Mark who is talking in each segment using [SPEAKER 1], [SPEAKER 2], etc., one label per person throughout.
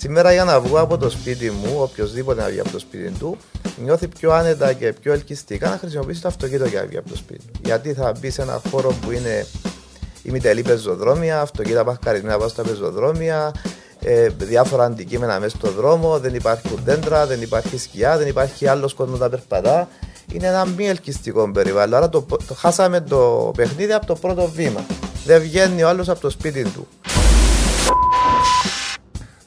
[SPEAKER 1] Σήμερα για να βγω από το σπίτι μου, οποιοδήποτε να βγει από το σπίτι του, νιώθει πιο άνετα και πιο ελκυστικά να χρησιμοποιήσει το αυτοκίνητο για να βγει από το σπίτι του. Γιατί θα μπει σε ένα χώρο που είναι ημιτελή πεζοδρόμια, αυτοκίνητα παχκαρισμένα πάνω στα πεζοδρόμια, ε, διάφορα αντικείμενα μέσα στον δρόμο, δεν υπάρχουν δέντρα, δεν υπάρχει σκιά, δεν υπάρχει άλλος κόσμος να περπατά. Είναι ένα μη ελκυστικό περιβάλλον. Άρα το, το χάσαμε το παιχνίδι από το πρώτο βήμα. Δεν βγαίνει ο άλλος από το σπίτι του.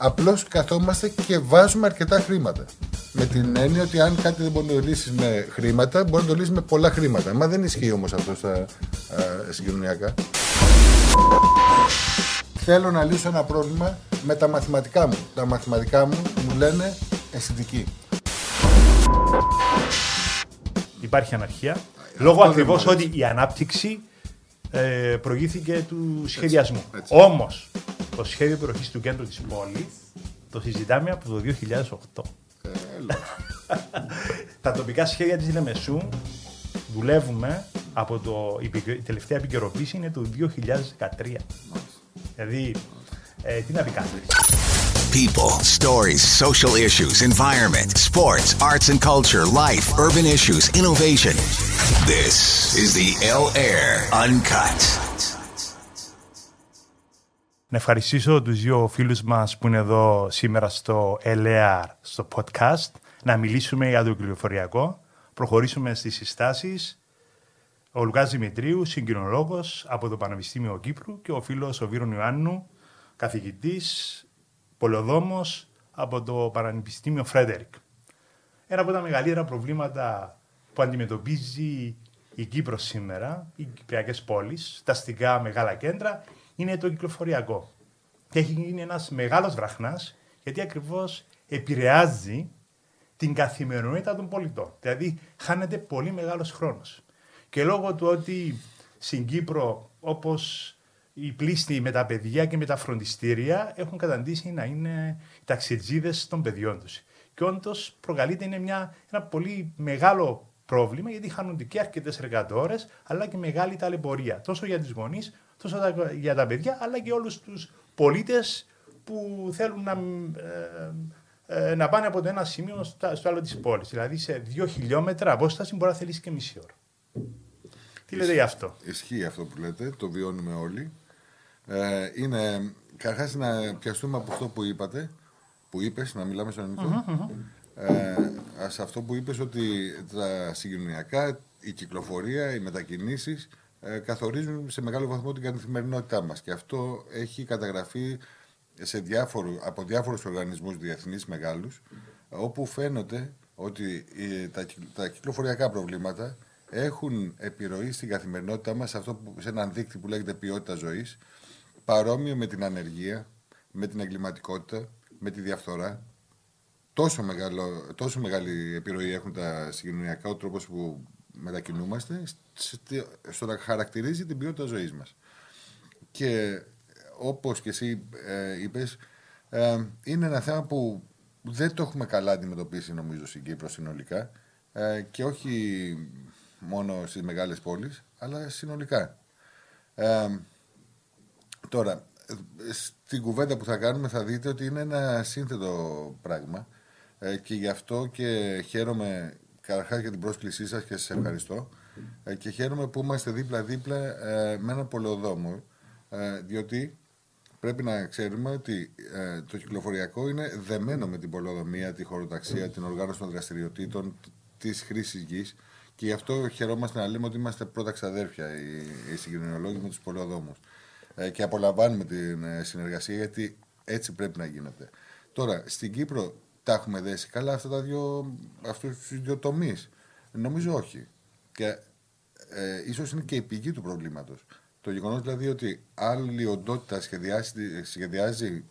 [SPEAKER 2] Απλώς καθόμαστε και βάζουμε αρκετά χρήματα. Με την έννοια ότι αν κάτι δεν μπορεί να το λύσεις με χρήματα, μπορεί να το λύσεις με πολλά χρήματα. Μα δεν ισχύει όμως αυτό στα συγκοινωνιακά. Θέλω να λύσω ένα πρόβλημα με τα μαθηματικά μου. Τα μαθηματικά μου μου λένε αισθητική.
[SPEAKER 3] Υπάρχει αναρχία. Λόγω ακριβώς ότι η ανάπτυξη ε, προηγήθηκε του σχεδιασμού. Όμως, το σχέδιο περιοχής του κέντρου της πόλης το συζητάμε από το 2008. Τα τοπικά σχέδια της Λεμεσού δουλεύουμε από το. Η τελευταία επικαιροποίηση είναι το 2013. Δηλαδή, ε, τι να πει κάτι. People, stories, social issues, environment, sports, arts and culture, life, urban issues, innovation. This is the L Air Uncut. Να ευχαριστήσω τους δύο φίλους μας που είναι εδώ σήμερα στο LAR, στο podcast, να μιλήσουμε για το κυκλοφοριακό, προχωρήσουμε στις συστάσεις. Ο Λουκάς Δημητρίου, συγκοινωνολόγος από το Πανεπιστήμιο Κύπρου και ο φίλος ο Βίρον Ιωάννου, καθηγητής, πολεοδόμος από το Πανεπιστήμιο Φρέντερικ. Ένα από τα μεγαλύτερα προβλήματα που αντιμετωπίζει η Κύπρος σήμερα, οι κυπριακές πόλεις, τα αστικά μεγάλα κέντρα, είναι το κυκλοφοριακό. Και έχει γίνει ένας μεγάλος βραχνάς, γιατί ακριβώς επηρεάζει την καθημερινότητα των πολιτών. Δηλαδή, χάνεται πολύ μεγάλος χρόνος. Και λόγω του ότι στην Κύπρο, όπως οι πλήστοι με τα παιδιά και με τα φροντιστήρια έχουν καταντήσει να είναι οι ταξιτζίδες των παιδιών τους. Και όντως προκαλείται είναι μια, ένα πολύ μεγάλο πρόβλημα γιατί χάνονται και αρκετές εργατόρες αλλά και μεγάλη ταλαιπωρία. Τόσο για τους γονείς, τόσο για τα παιδιά, αλλά και όλους τους πολίτες που θέλουν να, ε, ε, να πάνε από το ένα σημείο στο, στο άλλο της πόλης. Δηλαδή σε δύο χιλιόμετρα απόσταση μπορεί να θέλεις και μισή ώρα. Τι λέτε γι' αυτό;
[SPEAKER 2] Ισχύει αυτό που λέτε, το βιώνουμε όλοι. Ε, είναι καταρχάς να πιαστούμε από αυτό που είπατε, που είπες, να μιλάμε στον ελληνικό. Ε, σε αυτό που είπες ότι τα συγκοινωνιακά, η κυκλοφορία, οι μετακινήσεις ε, καθορίζουν σε μεγάλο βαθμό την καθημερινότητά μας και αυτό έχει καταγραφεί σε διάφορου, από διάφορους οργανισμούς διεθνείς μεγάλους όπου φαίνεται ότι τα, τα κυκλοφοριακά προβλήματα έχουν επιρροή στην καθημερινότητά μας σε, αυτό που, σε έναν δίκτυο που λέγεται ποιότητα ζωής παρόμοιο με την ανεργία, με την εγκληματικότητα, με τη διαφθορά. Τόσο, μεγάλο, τόσο μεγάλη επιρροή έχουν τα συγκοινωνιακά, ο τρόπος που μετακινούμαστε, στο να χαρακτηρίζει την ποιότητα ζωής μας. Και όπως και εσύ ε, είπες, ε, είναι ένα θέμα που δεν το έχουμε καλά αντιμετωπίσει νομίζω στην Κύπρο συνολικά ε, και όχι μόνο στις μεγάλες πόλεις, αλλά συνολικά. Ε, Τώρα, στην κουβέντα που θα κάνουμε θα δείτε ότι είναι ένα σύνθετο πράγμα ε, και γι' αυτό και χαίρομαι καταρχάς για την πρόσκλησή σας και σας ευχαριστώ ε, και χαίρομαι που είμαστε δίπλα-δίπλα ε, με ένα πολεοδόμο διότι πρέπει να ξέρουμε ότι το κυκλοφοριακό είναι δεμένο με την πολεοδομία, τη χωροταξία, την οργάνωση των δραστηριοτήτων, της χρήσης γης. Και γι' αυτό χαιρόμαστε να λέμε ότι είμαστε πρώτα ξαδέρφια οι, οι συγκοινωνιολόγοι με τους πολεοδόμους. Ε, και απολαμβάνουμε την ε, συνεργασία γιατί έτσι πρέπει να γίνεται. Τώρα, στην Κύπρο τα έχουμε δέσει καλά αυτά τα δύο, αυτούς τους δύο τομείς. Νομίζω όχι. Και ε, ίσως είναι και η πηγή του προβλήματος. Το γεγονός δηλαδή ότι άλλη οντότητα σχεδιάζει, σχεδιάζει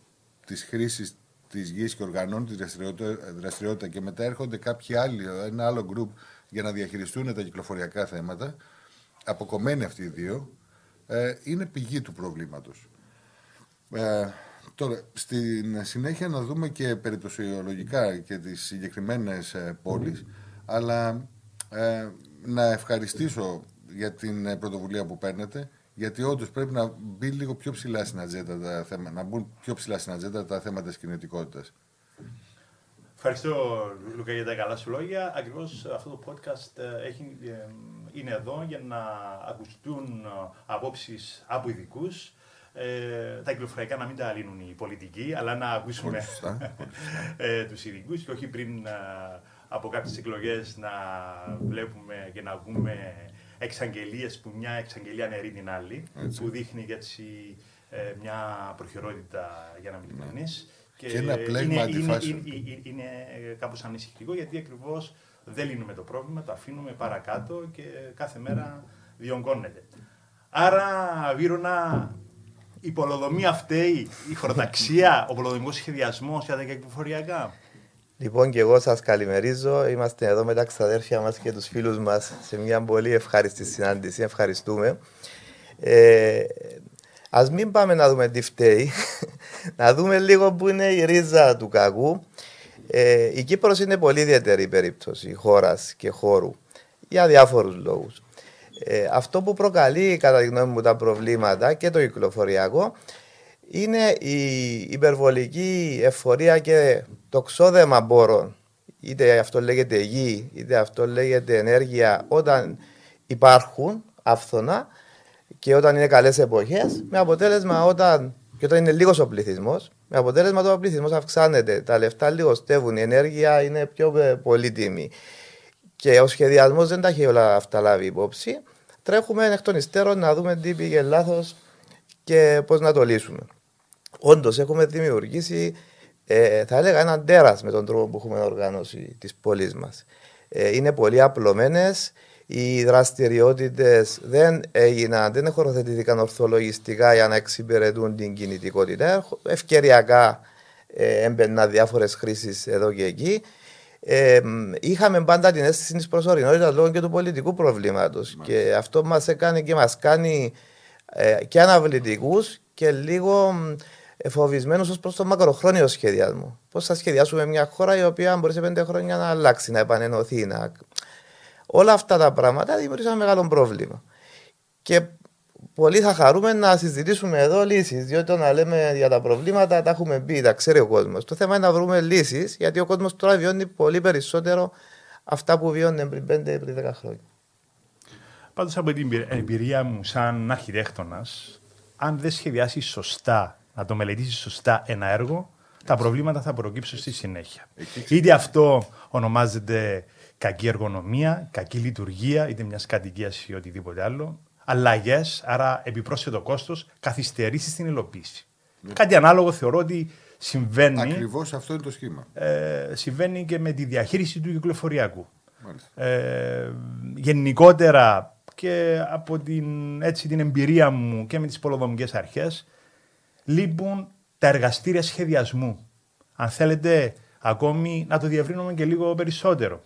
[SPEAKER 2] τις χρήσεις της γης και οργανώνει τη δραστηριότητα, δραστηριότητα και μετά έρχονται κάποιοι άλλοι, ένα άλλο γκρουπ για να διαχειριστούν τα κυκλοφοριακά θέματα, αποκομμένοι αυτοί οι δύο, ε, είναι πηγή του προβλήματος. Ε, τώρα, στην συνέχεια να δούμε και περιπτωσιολογικά και τις συγκεκριμένες ε, πόλεις, αλλά ε, να ευχαριστήσω για την πρωτοβουλία που παίρνετε γιατί όντως πρέπει να μπει λίγο πιο ψηλά στην ατζέντα τα θέματα, να μπουν πιο ψηλά στην ατζέντα τα θέματα της κινητικότητας.
[SPEAKER 3] Ευχαριστώ, Λουκά, για τα καλά σου λόγια. Ακριβώς αυτό το podcast ε, έχει, ε, είναι εδώ για να ακουστούν ε, απόψεις από ειδικούς. Ε, τα κυκλοφοριακά να μην τα λύνουν οι πολιτικοί, αλλά να ακούσουμε ε, τους ειδικούς και όχι πριν από κάποιες εκλογές να βλέπουμε και να ακούμε εξαγγελίες που μια εξαγγελία νερεί την άλλη, που δείχνει έτσι μια προχειρότητα για να μην ναι.
[SPEAKER 2] Και, και ένα πλέγμα
[SPEAKER 3] είναι, είναι, είναι, είναι, κάπως ανησυχητικό γιατί ακριβώς δεν λύνουμε το πρόβλημα, το αφήνουμε παρακάτω και κάθε μέρα διονγκώνεται. Άρα, Βίρονα, η πολοδομία φταίει, η χωροταξία, ο πολοδομικό σχεδιασμός για τα κυκλοφοριακά.
[SPEAKER 1] Λοιπόν, και εγώ σας καλημερίζω. Είμαστε εδώ με τα ξαδέρφια μας και τους φίλους μας σε μια πολύ ευχάριστη συνάντηση. Ευχαριστούμε. Ε, Α μην πάμε να δούμε τι φταίει, να δούμε λίγο που είναι η ρίζα του κακού. Ε, η Κύπρος είναι πολύ ιδιαίτερη περίπτωση χώρας και χώρου για διάφορους λόγους. Ε, αυτό που προκαλεί κατά τη γνώμη μου τα προβλήματα και το κυκλοφοριακό είναι η υπερβολική εφορία και το ξόδεμα πόρων. Είτε αυτό λέγεται γη, είτε αυτό λέγεται ενέργεια, όταν υπάρχουν αυθονά και όταν είναι καλές εποχές, με αποτέλεσμα όταν, και όταν είναι λίγος ο πληθυσμός, με αποτέλεσμα όταν ο πληθυσμός αυξάνεται, τα λεφτά λιγοστεύουν, η ενέργεια είναι πιο ε, πολύτιμη και ο σχεδιασμός δεν τα έχει όλα αυτά λάβει υπόψη. Τρέχουμε εκ των υστέρων να δούμε τι πήγε λάθος και πώς να το λύσουμε. Όντως, έχουμε δημιουργήσει, ε, θα έλεγα, έναν τέρας με τον τρόπο που έχουμε οργάνωση τη πόλη μας. Ε, είναι πολύ απλωμένες οι δραστηριότητες δεν έγιναν, δεν χωροθετήθηκαν ορθολογιστικά για να εξυπηρετούν την κινητικότητα. Ευκαιριακά ε, έμπαιναν διάφορες χρήσεις εδώ και εκεί. Ε, είχαμε πάντα την αίσθηση της προσωρινότητας λόγω και του πολιτικού προβλήματος. Και αυτό μας έκανε και μας κάνει ε, και αναβλητικούς και λίγο φοβισμένου ως προς το μακροχρόνιο σχεδιασμό. Πώς θα σχεδιάσουμε μια χώρα η οποία μπορεί σε πέντε χρόνια να αλλάξει, να επανενωθεί, να Όλα αυτά τα πράγματα δημιούργησαν μεγάλο πρόβλημα. Και πολύ θα χαρούμε να συζητήσουμε εδώ λύσεις. Διότι όταν λέμε για τα προβλήματα, τα έχουμε πει, τα ξέρει ο κόσμος. Το θέμα είναι να βρούμε λύσεις, γιατί ο κόσμος τώρα βιώνει πολύ περισσότερο αυτά που βιώνει πριν 5 πριν 10 χρόνια.
[SPEAKER 3] Πάντως από την εμπειρία μου σαν αρχιτέκτονας, αν δεν σχεδιάσεις σωστά, να το μελετήσεις σωστά ένα έργο, τα προβλήματα θα προκύψουν στη συνέχεια. Είτε αυτό ονομάζεται κακή εργονομία, κακή λειτουργία, είτε μιας κατοικίας ή οτιδήποτε άλλο. Αλλαγές, άρα επιπρόσθετο κόστος, καθυστερήσεις στην υλοποίηση. Ναι. Κάτι ανάλογο θεωρώ ότι συμβαίνει.
[SPEAKER 2] Ακριβώς αυτό είναι το σχήμα.
[SPEAKER 3] Ε, συμβαίνει και με τη διαχείριση του κυκλοφοριακού. Ε, γενικότερα και από την, έτσι, την εμπειρία μου και με τις πολυδομικές αρχές λείπουν τα εργαστήρια σχεδιασμού. Αν θέλετε ακόμη να το διευρύνουμε και λίγο περισσότερο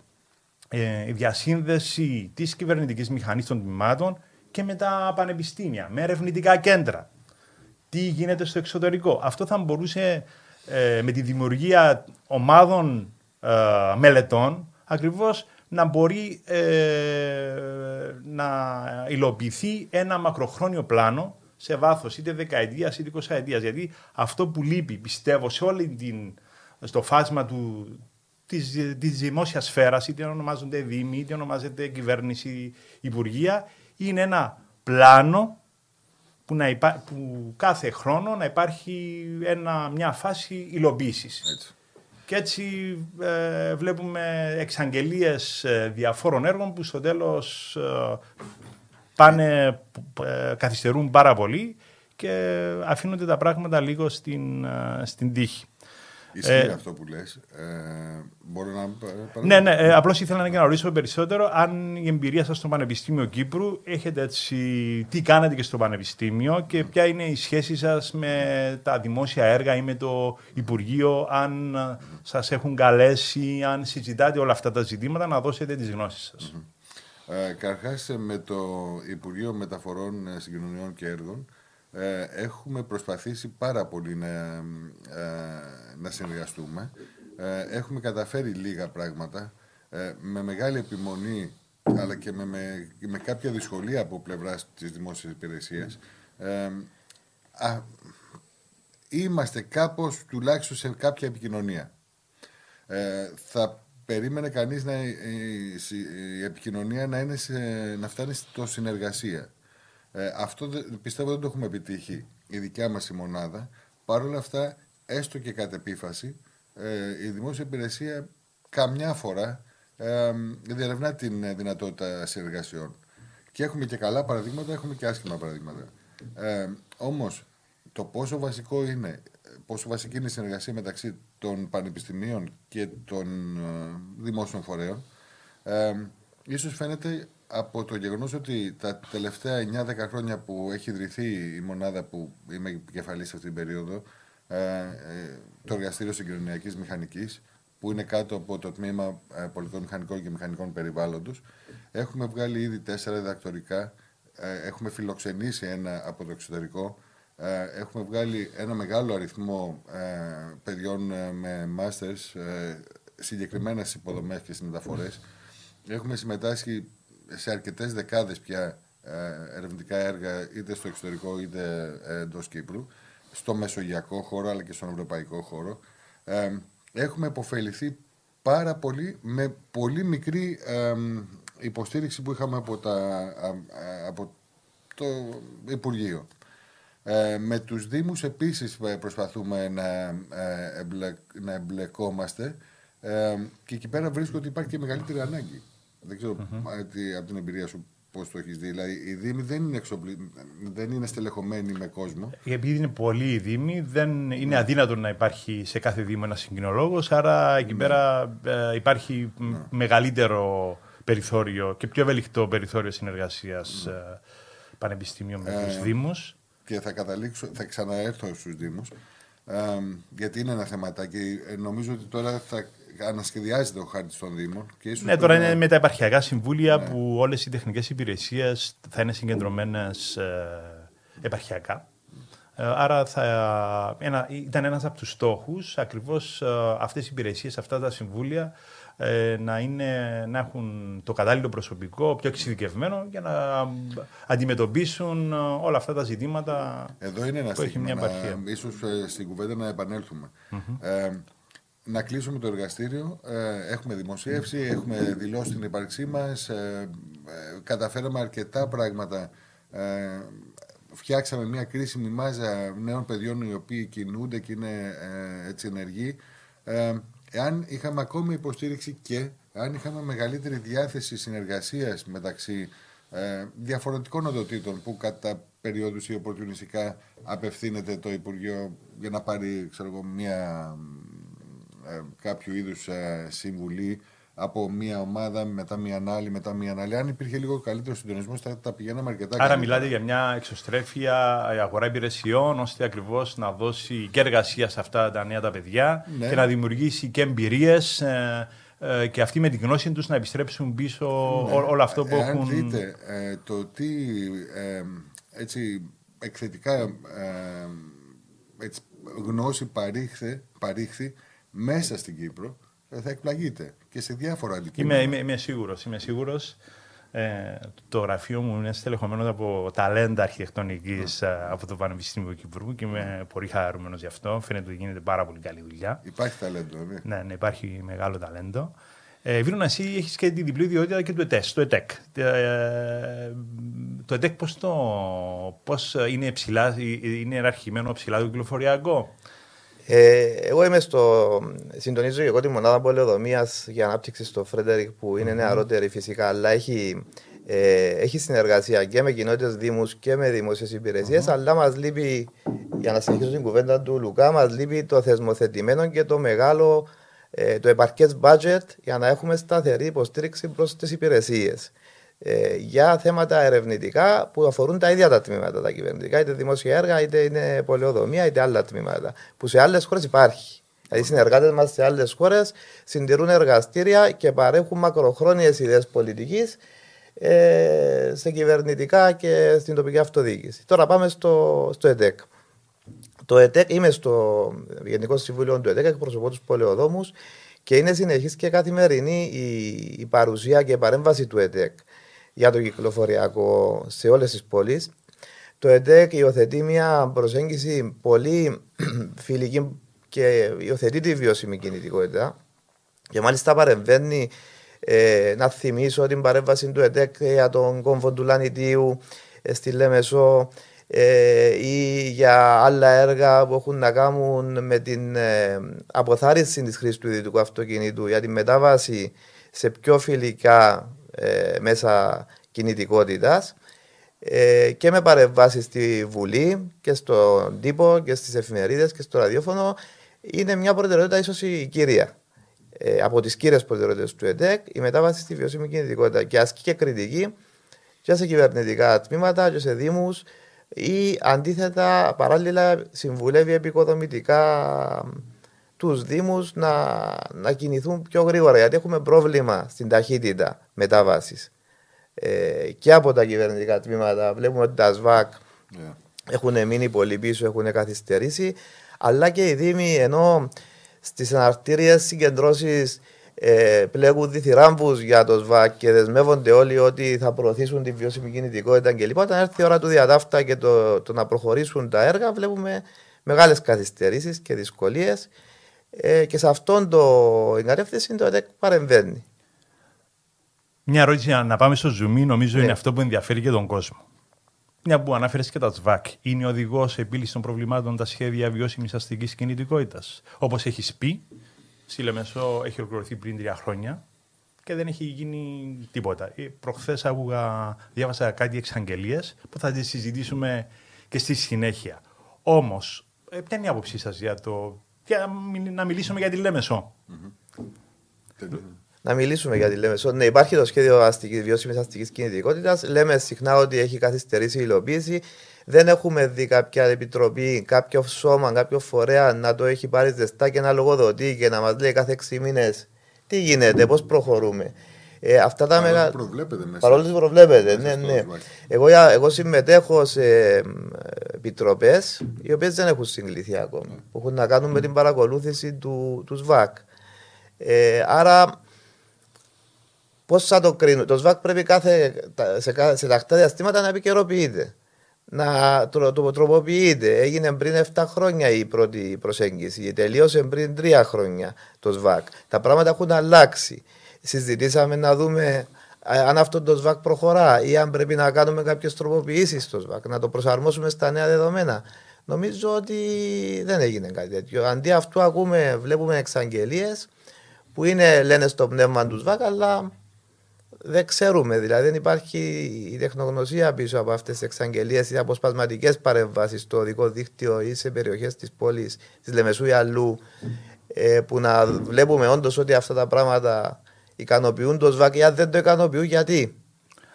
[SPEAKER 3] ε, η διασύνδεση της κυβερνητικής μηχανής των τμήματων και με τα πανεπιστήμια, με ερευνητικά κέντρα. Τι γίνεται στο εξωτερικό. Αυτό θα μπορούσε ε, με τη δημιουργία ομάδων ε, μελετών ακριβώς να μπορεί ε, να υλοποιηθεί ένα μακροχρόνιο πλάνο σε βάθος είτε δεκαετίας είτε εικοσαετίας. Γιατί αυτό που λείπει, πιστεύω, σε όλη την, στο φάσμα του, της, της δημόσιας σφαίρας, είτε ονομάζονται δήμοι, είτε ονομάζεται κυβέρνηση, υπουργεία, είναι ένα πλάνο που, να που κάθε χρόνο να υπάρχει ένα, μια φάση υλοποίησης. Και έτσι ε, βλέπουμε εξαγγελίες ε, διαφόρων έργων που στο τέλος ε, πάνε, καθυστερούν πάρα πολύ και αφήνονται τα πράγματα λίγο στην, στην τύχη.
[SPEAKER 2] Ισχύει ε, αυτό που λες. Ε, μπορώ να
[SPEAKER 3] Ναι, ναι. Ε, Απλώς ήθελα να ρωτήσω περισσότερο αν η εμπειρία σας στο Πανεπιστήμιο Κύπρου έχετε έτσι. Τι κάνετε και στο Πανεπιστήμιο και ποια είναι η σχέση σας με τα δημόσια έργα ή με το Υπουργείο, αν σας έχουν καλέσει, αν συζητάτε όλα αυτά τα ζητήματα, να δώσετε τις γνώσεις σας. Mm-hmm.
[SPEAKER 2] Ε, Καταρχά, με το Υπουργείο Μεταφορών ε, Συγκοινωνιών και Έργων ε, έχουμε προσπαθήσει πάρα πολύ να, ε, να συνεργαστούμε. Ε, έχουμε καταφέρει λίγα πράγματα. με μεγάλη επιμονή αλλά και με, με, με κάποια δυσκολία από πλευράς της δημόσιας υπηρεσίας. Ε, είμαστε κάπως τουλάχιστον σε κάποια επικοινωνία. Ε, θα περίμενε κανείς να, η, επικοινωνία να, είναι να φτάνει στο συνεργασία. Ε, αυτό πιστεύω δεν το έχουμε επιτύχει η δικιά μας η μονάδα. Παρ' όλα αυτά, έστω και κατ' επίφαση, ε, η δημόσια υπηρεσία καμιά φορά ε, διερευνά την δυνατότητα συνεργασιών. Και έχουμε και καλά παραδείγματα, έχουμε και άσχημα παραδείγματα. Ε, όμως, το πόσο βασικό είναι, πόσο βασική είναι η συνεργασία μεταξύ των πανεπιστημίων και των ε, δημόσιων φορέων, ε, ίσως φαίνεται από το γεγονός ότι τα τελευταία 9-10 χρόνια που έχει ιδρυθεί η μονάδα που είμαι επικεφαλής σε αυτήν την περίοδο, ε, ε, το εργαστήριο συγκοινωνιακής μηχανικής, που είναι κάτω από το τμήμα ε, πολιτικών μηχανικών και μηχανικών περιβάλλοντος, έχουμε βγάλει ήδη τέσσερα διδακτορικά, ε, έχουμε φιλοξενήσει ένα από το εξωτερικό, ε, έχουμε βγάλει ένα μεγάλο αριθμό ε, παιδιών ε, με masters, συγκεκριμένες υποδομές και μεταφορές. Έχουμε συμμετάσχει σε αρκετές δεκάδες πια ερευνητικά έργα είτε στο εξωτερικό είτε εντός Κύπρου, στο μεσογειακό χώρο αλλά και στον ευρωπαϊκό χώρο. Έχουμε υποφεληθεί πάρα πολύ με πολύ μικρή υποστήριξη που είχαμε από, τα, από το Υπουργείο. Ε, με τους Δήμους επίσης ε, προσπαθούμε να, ε, να εμπλεκόμαστε ε, και εκεί πέρα βρίσκω ότι υπάρχει και μεγαλύτερη ανάγκη. Δεν ξέρω από την εμπειρία σου πώς το έχεις δει. Δηλαδή, οι Δήμοι δεν είναι, εξοπλι... δεν είναι στελεχωμένοι με κόσμο.
[SPEAKER 3] Επειδή είναι πολλοί οι Δήμοι, δεν είναι ναι. αδύνατο να υπάρχει σε κάθε Δήμο ένας συγκοινολόγο. Άρα εκεί ναι. πέρα υπάρχει ναι. μεγαλύτερο περιθώριο και πιο ευελικτό περιθώριο συνεργασίας ναι. πανεπιστήμιων με τους Δήμους
[SPEAKER 2] και θα καταλήξω, θα ξαναέρθω στους Δήμους, ε, γιατί είναι ένα θεματάκι. Ε, νομίζω ότι τώρα θα ανασχεδιάζεται ο χάρτης των Δήμων.
[SPEAKER 3] Και ίσως ναι, τώρα είναι με τα επαρχιακά συμβούλια ναι. που όλες οι τεχνικές υπηρεσίες θα είναι συγκεντρωμένες ε, επαρχιακά. Ε, άρα θα, ένα, ήταν ένας από τους στόχους ακριβώς ε, αυτές οι υπηρεσίες, αυτά τα συμβούλια ε, να, είναι, να έχουν το κατάλληλο προσωπικό, πιο εξειδικευμένο για να αντιμετωπίσουν ε, όλα αυτά τα ζητήματα
[SPEAKER 2] Εδώ είναι ένα που έχει μια επαρχία. Ίσως ε, στην κουβέντα να επανέλθουμε. Ε, να κλείσουμε το εργαστήριο. έχουμε δημοσίευση, έχουμε δηλώσει την ύπαρξή μας, καταφέραμε αρκετά πράγματα. φτιάξαμε μια κρίσιμη μάζα νέων παιδιών οι οποίοι κινούνται και είναι έτσι ενεργοί εάν είχαμε ακόμη υποστήριξη και αν είχαμε μεγαλύτερη διάθεση συνεργασίας μεταξύ ε, διαφορετικών οντοτήτων που κατά περίοδους ή οπορτουνιστικά απευθύνεται το Υπουργείο για να πάρει ξέρω μια, ε, κάποιο είδους ε, συμβουλή από μία ομάδα, μετά μία άλλη, μετά μία άλλη. Αν υπήρχε λίγο καλύτερο συντονισμό, θα τα πηγαίναμε αρκετά
[SPEAKER 3] Άρα, καλύτερα. μιλάτε για μια εξωστρέφεια αγορά υπηρεσιών, ώστε ακριβώς να δώσει και εργασία σε αυτά τα νέα τα παιδιά ναι. και να δημιουργήσει και εμπειρίες. Ε, ε, και αυτοί με την γνώση τους να επιστρέψουν πίσω ναι. όλο αυτό που
[SPEAKER 2] Εάν
[SPEAKER 3] έχουν.
[SPEAKER 2] δείτε ε, το τι ε, έτσι εκθετικά έτσι, γνώση παρήχθη, παρήχθη μέσα στην Κύπρο, θα εκπλαγείτε και σε διάφορα αντικείμενα.
[SPEAKER 3] Είμαι, είμαι, είμαι σίγουρος, είμαι σίγουρος. Ε, το γραφείο μου είναι στελεχωμένος από ταλέντα αρχιτεκτονικής mm. Ε, από το Πανεπιστήμιο Κυπρού και είμαι πολύ χαρούμενος γι' αυτό. Φαίνεται ότι γίνεται πάρα πολύ καλή δουλειά.
[SPEAKER 2] Υπάρχει ταλέντο, ναι.
[SPEAKER 3] Ναι, ναι υπάρχει μεγάλο ταλέντο. Ε, Βίρονα, εσύ έχεις και την διπλή ιδιότητα και του ΕΤΕΣ, το ΕΤΕΚ. Ε, το ΕΤΕΚ πώς, το, πώς είναι ψηλά, είναι ιεραρχημένο ψηλά το κυκλοφοριακό;
[SPEAKER 1] Ε, εγώ είμαι στο. Συντονίζω εγώ τη μονάδα πολεοδομίας για ανάπτυξη στο Φρέντερικ που είναι νεαρότερη φυσικά, αλλά έχει, ε, έχει συνεργασία και με κοινότητες Δήμους και με δημόσιες υπηρεσίες. Αλλά μας λείπει, για να συνεχίσω την κουβέντα του Λουκά, μας λείπει το θεσμοθετημένο και το μεγάλο, ε, το επαρκές budget για να έχουμε σταθερή υποστήριξη προς τις υπηρεσίες ε, για θέματα ερευνητικά που αφορούν τα ίδια τα τμήματα τα κυβερνητικά, είτε δημόσια έργα, είτε είναι πολεοδομία, είτε άλλα τμήματα. Που σε άλλες χώρες υπάρχει. Δηλαδή, οι συνεργάτες μας σε άλλες χώρες συντηρούν εργαστήρια και παρέχουν μακροχρόνιες ιδέες πολιτικής ε, σε κυβερνητικά και στην τοπική αυτοδιοίκηση. Τώρα πάμε στο, στο ΕΔΕΚ. Το ΕΤΕΚ, είμαι στο Γενικό Συμβούλιο του ΕΤΕΚ, εκπροσωπώ τους πολεοδόμους και είναι συνεχής και καθημερινή η, η παρουσία και η παρέμβαση του ΕΤΕΚ για το κυκλοφοριακό σε όλες τις πόλεις. Το ΕΤΕΚ υιοθετεί μια προσέγγιση πολύ φιλική και υιοθετεί τη βιώσιμη κινητικότητα και μάλιστα παρεμβαίνει ε, να θυμίσω την παρέμβαση του ΕΤΕΚ για τον κόμβο του Λανιτίου ε, στη Λέμεσο ε, ή για άλλα έργα που έχουν να κάνουν με την ε, αποθάρρυνση της χρήσης του ιδιωτικού αυτοκινήτου για τη μετάβαση σε πιο φιλικά ε, μέσα κινητικότητας ε, και με παρεμβάσεις στη Βουλή και στον τύπο και στις εφημερίδες και στο ραδιόφωνο είναι μια προτεραιότητα ίσως η κύρια. Ε, από τις κύριες προτεραιότητες του ΕΤΕΚ, η μετάβαση στη βιώσιμη κινητικότητα και ασκεί και κριτική και σε κυβερνητικά τμήματα και σε Δήμους ή αντίθετα παράλληλα συμβουλεύει επικοδομητικά τους Δήμους να, να κινηθούν πιο γρήγορα γιατί έχουμε πρόβλημα στην ταχύτητα μετάβασης. Ε, και από τα κυβερνητικά τμήματα βλέπουμε ότι τα ΣΒΑΚ yeah. έχουν μείνει πολύ πίσω, έχουν καθυστερήσει αλλά και οι Δήμοι ενώ στις αναρτήριες συγκεντρώσεις ε, πλέγουν διθυράμβου για το ΣΒΑΚ και δεσμεύονται όλοι ότι θα προωθήσουν τη βιώσιμη κινητικότητα κλπ. Όταν έρθει η ώρα του διατάφτα και το, το να προχωρήσουν τα έργα, βλέπουμε μεγάλες καθυστερήσεις και δυσκολίες. Ε, και σε αυτόν το εγκατεύθυνση το ΕΤΕΚ παρεμβαίνει.
[SPEAKER 3] Μια ερώτηση να πάμε στο zoom, νομίζω ναι. είναι αυτό που ενδιαφέρει και τον κόσμο. Μια που ανάφερε και τα ΤΣΒΑΚ, είναι οδηγός σε επίλυσης των προβλημάτων τα σχέδια βιώσιμης αστικής κινητικότητας. Όπως έχει πει, στη Λεμεσό έχει ολοκληρωθεί πριν τρία χρόνια και δεν έχει γίνει τίποτα. Ε, Προχθές άκουγα, διάβασα κάτι εξαγγελίες που θα τις συζητήσουμε και στη συνέχεια. Όμως, ε, ποια είναι η άποψή σας για το. Για να μιλήσουμε για τη Λέμεσο.
[SPEAKER 1] Mm-hmm να μιλήσουμε για τη Λέμεσο. Ναι, υπάρχει το σχέδιο βιώσιμης αστικής κινητικότητας. Λέμε συχνά ότι έχει καθυστερήσει η υλοποίηση. Δεν έχουμε δει κάποια επιτροπή, κάποιο σώμα, κάποιο φορέα να το έχει πάρει ζεστά και να λογοδοτεί και να μας λέει κάθε 6 μήνες τι γίνεται, πώς προχωρούμε.
[SPEAKER 2] Ε, αυτά τα Παρόλο μεγα... προβλέπετε μέσα.
[SPEAKER 1] Παρόλο που προβλέπετε, ναι, ναι. Εγώ, εγώ συμμετέχω σε επιτροπές οι οποίες δεν έχουν συγκληθεί ακόμα. Ναι. Που έχουν να κάνουν με την παρακολούθηση του, τους ΣΒΑΚ. Ε, άρα Πώς θα το κρίνω; Το ΣΒΑΚ πρέπει κάθε, σε, σε τακτά διαστήματα να επικαιροποιείται. Να το, το τροποποιείται. Έγινε πριν 7 χρόνια η πρώτη προσέγγιση. Τελείωσε πριν 3 χρόνια το ΣΒΑΚ. Τα πράγματα έχουν αλλάξει. Συζητήσαμε να δούμε αν αυτό το ΣΒΑΚ προχωρά ή αν πρέπει να κάνουμε κάποιες τροποποιήσεις στο ΣΒΑΚ, να το προσαρμόσουμε στα νέα δεδομένα. Νομίζω ότι δεν έγινε κάτι τέτοιο. Αντί αυτού, ακούμε, βλέπουμε εξαγγελίες που είναι, λένε στο πνεύμα του ΣΒΑΚ, αλλά δεν ξέρουμε. Δηλαδή δεν υπάρχει η τεχνογνωσία πίσω από αυτές τις εξαγγελίες ή αποσπασματικές παρεμβάσεις στο οδικό δίκτυο ή σε περιοχές της πόλης, της Λεμεσού ή αλλού, ε, που να βλέπουμε όντως ότι αυτά τα πράγματα ικανοποιούν το ΣΒΑΚ ή αν δεν το ικανοποιούν, γιατί;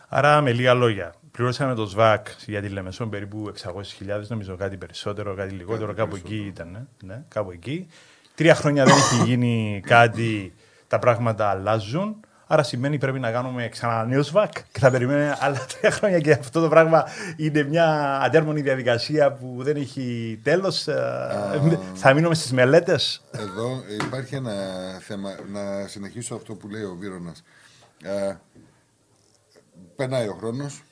[SPEAKER 3] Άρα, με λίγα λόγια, πληρώσαμε το ΣΒΑΚ για τη Λεμεσό περίπου 600.000, νομίζω κάτι περισσότερο, κάτι λιγότερο, κάπου εκεί ήταν. Ναι, ναι, κάπου εκεί. Τρία χρόνια δεν έχει γίνει κάτι, τα πράγματα αλλάζουν. Άρα σημαίνει πρέπει να κάνουμε ξανά νέο ΣΒΑΚ και θα περιμένουμε άλλα τρία χρόνια και αυτό το πράγμα είναι μια αντέρμονη διαδικασία που δεν έχει τέλος. Uh, θα μείνουμε στις μελέτες.
[SPEAKER 2] Εδώ υπάρχει ένα θέμα. Να συνεχίσω αυτό που λέει ο Βίρονας. Uh, περνάει ο χρόνος,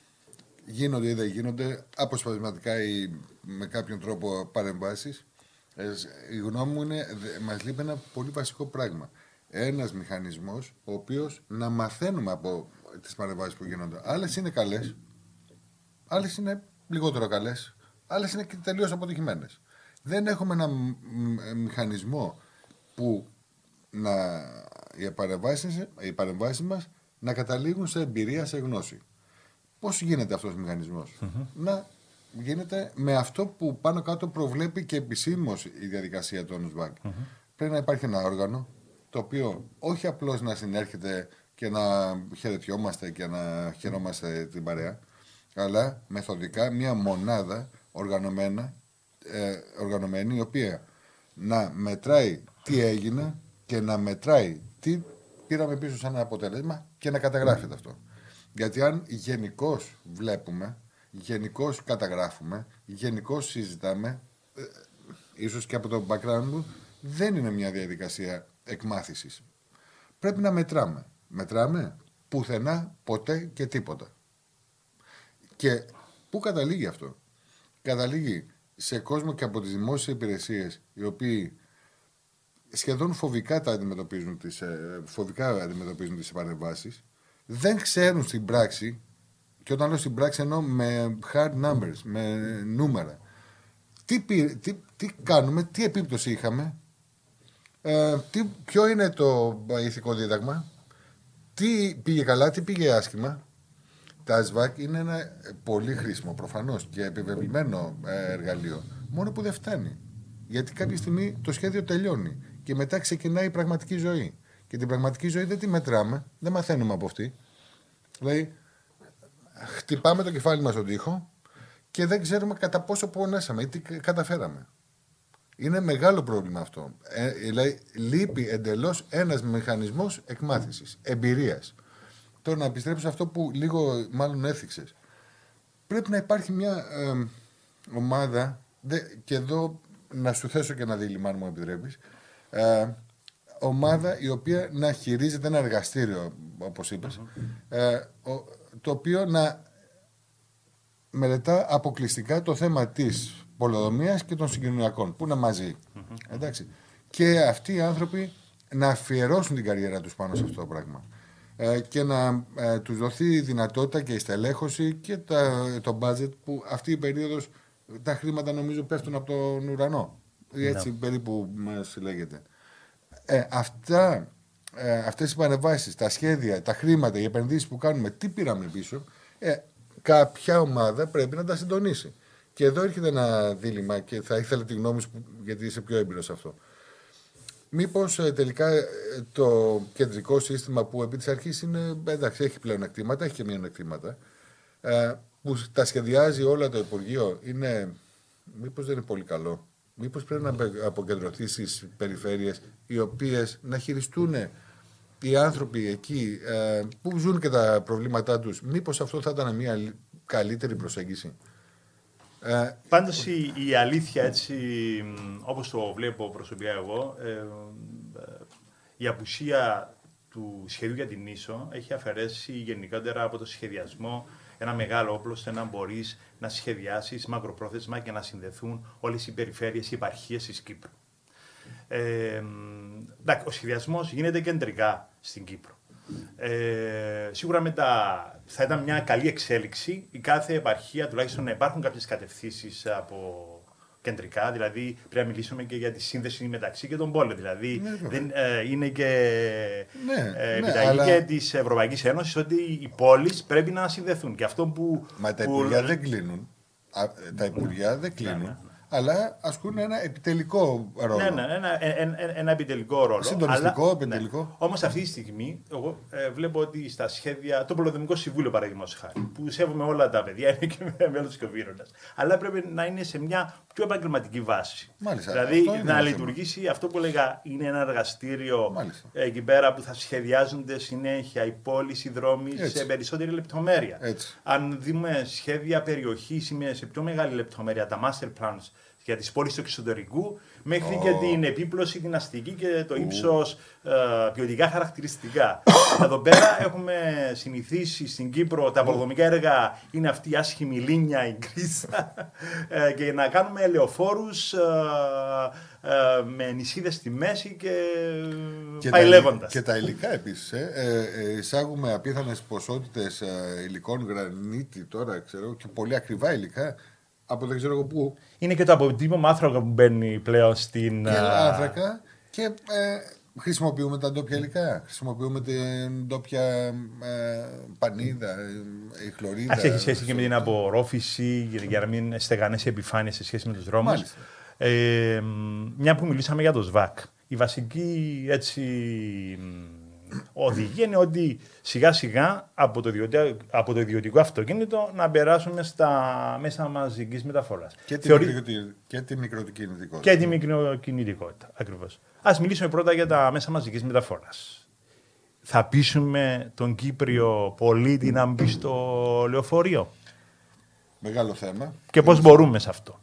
[SPEAKER 2] γίνονται ή δεν γίνονται αποσπασματικά ή με κάποιον τρόπο παρεμβάσεις. Ε, η γνώμη μου είναι, μας λείπει ένα πολύ βασικό πράγμα ένας μηχανισμός ο οποίος να μαθαίνουμε από τις παρεμβάσεις που γίνονται. Άλλες είναι καλές, άλλες είναι λιγότερο καλές, άλλες είναι τελείως αποτυχημένες. Δεν έχουμε ένα μηχανισμό που να, οι παρεμβάσεις, οι μας να καταλήγουν σε εμπειρία, σε γνώση. Πώς γίνεται αυτός ο μηχανισμος Να γίνεται με αυτό που πάνω κάτω προβλέπει και επισήμως η διαδικασία του ΟΝΟΣΒΑΚ. Πρέπει να υπάρχει ένα όργανο το οποίο όχι απλώς να συνέρχεται και να χαιρετιόμαστε και να χαιρόμαστε την παρέα, αλλά μεθοδικά μια μονάδα οργανωμένα, ε, οργανωμένη η οποία να μετράει τι έγινε και να μετράει τι πήραμε πίσω σαν αποτέλεσμα και να καταγράφεται αυτό. Γιατί αν γενικώς βλέπουμε, γενικώς καταγράφουμε, γενικώς συζητάμε, ε, ίσως και από το background μου, δεν είναι μια διαδικασία εκμάθησης. Πρέπει να μετράμε. Μετράμε πουθενά, ποτέ και τίποτα. Και πού καταλήγει αυτό; Καταλήγει σε κόσμο και από τις δημόσιες υπηρεσίες οι οποίοι σχεδόν φοβικά τα αντιμετωπίζουν τις, ε, φοβικά αντιμετωπίζουν τις επανεμβάσεις δεν ξέρουν στην πράξη και όταν λέω στην πράξη εννοώ με hard numbers, με νούμερα τι, τι, τι κάνουμε, τι επίπτωση είχαμε ε, τι, ποιο είναι το ηθικό δίδαγμα; Τι πήγε καλά, τι πήγε άσχημα; Τα ΣΒΑΚ είναι ένα πολύ χρήσιμο προφανώς και επιβεβλημένο ε, εργαλείο. Μόνο που δεν φτάνει. Γιατί κάποια στιγμή το σχέδιο τελειώνει και μετά ξεκινάει η πραγματική ζωή. Και την πραγματική ζωή δεν τη μετράμε, δεν μαθαίνουμε από αυτή. Δηλαδή, χτυπάμε το κεφάλι μας στον τοίχο και δεν ξέρουμε κατά πόσο πονέσαμε ή τι καταφέραμε. Είναι μεγάλο πρόβλημα αυτό. Ε, δηλαδή, λείπει εντελώς ένας μηχανισμός εκμάθησης, εμπειρίας. Τώρα να επιστρέψω σε αυτό που λίγο μάλλον έθιξες. Πρέπει να υπάρχει μια ομάδα, και εδώ να σου θέσω και ένα δίλημα, αν μου επιτρέπεις. Ε, ομάδα η οποία να χειρίζεται ένα εργαστήριο, όπως είπες, ε, το οποίο να μελετά αποκλειστικά το θέμα της πολεοδομίας και των συγκοινωνιακών, που είναι μαζί. Εντάξει. Και αυτοί οι άνθρωποι να αφιερώσουν την καριέρα τους πάνω σε αυτό το πράγμα. Ε, και να ε, τους δοθεί η δυνατότητα και η στελέχωση και τα, το budget που αυτή η περίοδος τα χρήματα νομίζω πέφτουν από τον ουρανό. Έτσι ναι. περίπου μας λέγεται. Ε, αυτά, ε, αυτές οι πανεβάσεις, τα σχέδια, τα χρήματα, οι επενδύσεις που κάνουμε, τι πήραμε πίσω, ε, κάποια ομάδα πρέπει να τα συντονίσει. Και εδώ έρχεται ένα δίλημα και θα ήθελα τη γνώμη σου γιατί είσαι πιο έμπειρος σε αυτό. Μήπως ε, τελικά ε, το κεντρικό σύστημα που επί της αρχής είναι. εντάξει, έχει πλέον εκτήματα, έχει και μειονεκτήματα. Ε, που τα σχεδιάζει όλα το Υπουργείο είναι. Μήπως δεν είναι πολύ καλό. Μήπως πρέπει να αποκεντρωθεί στις περιφέρειες οι οποίες να χειριστούν οι άνθρωποι εκεί ε, που ζουν και τα προβλήματά τους. Μήπως αυτό θα ήταν μια καλύτερη προσέγγιση;
[SPEAKER 3] Ε, Πάντως η, η, αλήθεια έτσι όπως το βλέπω προσωπικά εγώ ε, ε, η απουσία του σχεδίου για την ίσο έχει αφαιρέσει γενικότερα από το σχεδιασμό ένα μεγάλο όπλο ώστε να μπορείς να σχεδιάσεις μακροπρόθεσμα και να συνδεθούν όλες οι περιφέρειες, οι επαρχίες της Κύπρου. Ε, ο σχεδιασμός γίνεται κεντρικά στην Κύπρο. Ε, σίγουρα μετά θα ήταν μια καλή εξέλιξη η κάθε επαρχία τουλάχιστον να υπάρχουν κάποιες κατευθύνσεις από κεντρικά, δηλαδή πρέπει να μιλήσουμε και για τη σύνδεση μεταξύ και των πόλεων. Δηλαδή ναι, δεν, ε, είναι και ναι, ε, ναι, αλλά... και της Ευρωπαϊκής Ένωσης ότι οι πόλεις πρέπει να συνδεθούν. Και αυτό που.
[SPEAKER 2] Μα τα υπουργεία δεν κλείνουν. Τα υπουργεία δεν κλείνουν. Ναι, ναι αλλά ασκούν ένα επιτελικό ρόλο.
[SPEAKER 3] Ναι, ναι, ένα, ένα, ένα επιτελικό ρόλο.
[SPEAKER 2] Συντονιστικό, αλλά, επιτελικό. Ναι.
[SPEAKER 3] Όμως αυτή τη στιγμή, εγώ ε, βλέπω ότι στα σχέδια. Το Πολεμικό Συμβούλιο, παραδείγματος χάρη, που σέβομαι όλα τα παιδιά, είναι και μέλο τη Κοβίρονα. Αλλά πρέπει να είναι σε μια πιο επαγγελματική βάση.
[SPEAKER 2] Μάλιστα,
[SPEAKER 3] δηλαδή να λειτουργήσει αυτό που έλεγα είναι ένα εργαστήριο Μάλιστα. εκεί πέρα που θα σχεδιάζονται συνέχεια οι πόλεις, οι δρόμοι σε περισσότερη λεπτομέρεια.
[SPEAKER 2] Έτσι.
[SPEAKER 3] Αν δούμε σχέδια περιοχής σε πιο μεγάλη λεπτομέρεια, τα master plans για τις πόλεις του εξωτερικού, μέχρι oh. και την επίπλωση, την αστική και το ύψος uh, ποιοτικά χαρακτηριστικά. Εδώ πέρα έχουμε συνηθίσει στην Κύπρο τα αποδομικά έργα είναι αυτή η άσχημη λίνια, η γκρίζα, ε, και να κάνουμε λεωφόρους ε, ε, με νησίδες στη μέση και, και πάει λέγοντας.
[SPEAKER 2] Και τα υλικά επίσης. Ε. εισάγουμε απίθανες ποσότητες υλικών γρανίτη τώρα, ξέρω, και πολύ ακριβά υλικά από δεν ξέρω πού.
[SPEAKER 3] Είναι και το αποτύπωμα άνθρακα που μπαίνει πλέον στην.
[SPEAKER 2] Και άνθρακα και ε, χρησιμοποιούμε τα ντόπια υλικά. Χρησιμοποιούμε την ντόπια ε, πανίδα, ε, η χλωρίδα.
[SPEAKER 3] Αυτό έχει σχέση και με την απορρόφηση για να μην στεγανές επιφάνειες σε σχέση με τους δρόμους. Ε, μια που μιλήσαμε για το ΣΒΑΚ. Η βασική έτσι, οδηγεί είναι ότι σιγά σιγά από το, ιδιωτικό, από το ιδιωτικό αυτοκίνητο να περάσουμε στα μέσα μαζικής μεταφοράς.
[SPEAKER 2] Και, Θεωρεί... και τη μικροκινητικότητα.
[SPEAKER 3] Και τη μικροκινητικότητα, ακριβώς. Α μιλήσουμε πρώτα για τα μέσα μαζικής μεταφοράς. Θα πείσουμε τον Κύπριο πολίτη να μπει στο λεωφορείο;
[SPEAKER 2] Μεγάλο θέμα.
[SPEAKER 3] Και πώς μπορούμε σε αυτό;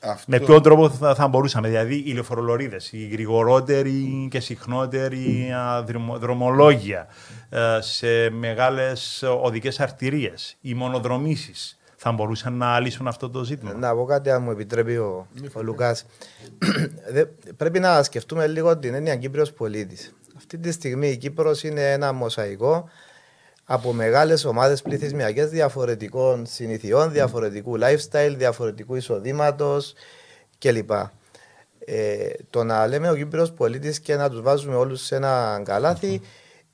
[SPEAKER 2] Αυτό...
[SPEAKER 3] Με ποιον τρόπο θα, θα μπορούσαμε, δηλαδή οι λεωφορολορίδες, οι γρηγορότεροι και συχνότεροι α, δρομο- δρομολόγια ε, σε μεγάλες οδικές αρτηρίες, οι μονοδρομήσεις, θα μπορούσαν να λύσουν αυτό το ζήτημα;
[SPEAKER 1] Να πω κάτι, αν μου επιτρέπει ο, ο Λουκάς. πρέπει να σκεφτούμε λίγο την έννοια Κύπριο πολίτης. Αυτή τη στιγμή η Κύπρος είναι ένα μοσαϊκό από μεγάλες ομάδες πληθυσμιακές διαφορετικών συνηθιών, διαφορετικού lifestyle, διαφορετικού εισοδήματος κλπ. Ε, το να λέμε ο Κύπριος πολίτης και να τους βάζουμε όλους σε ένα καλάθι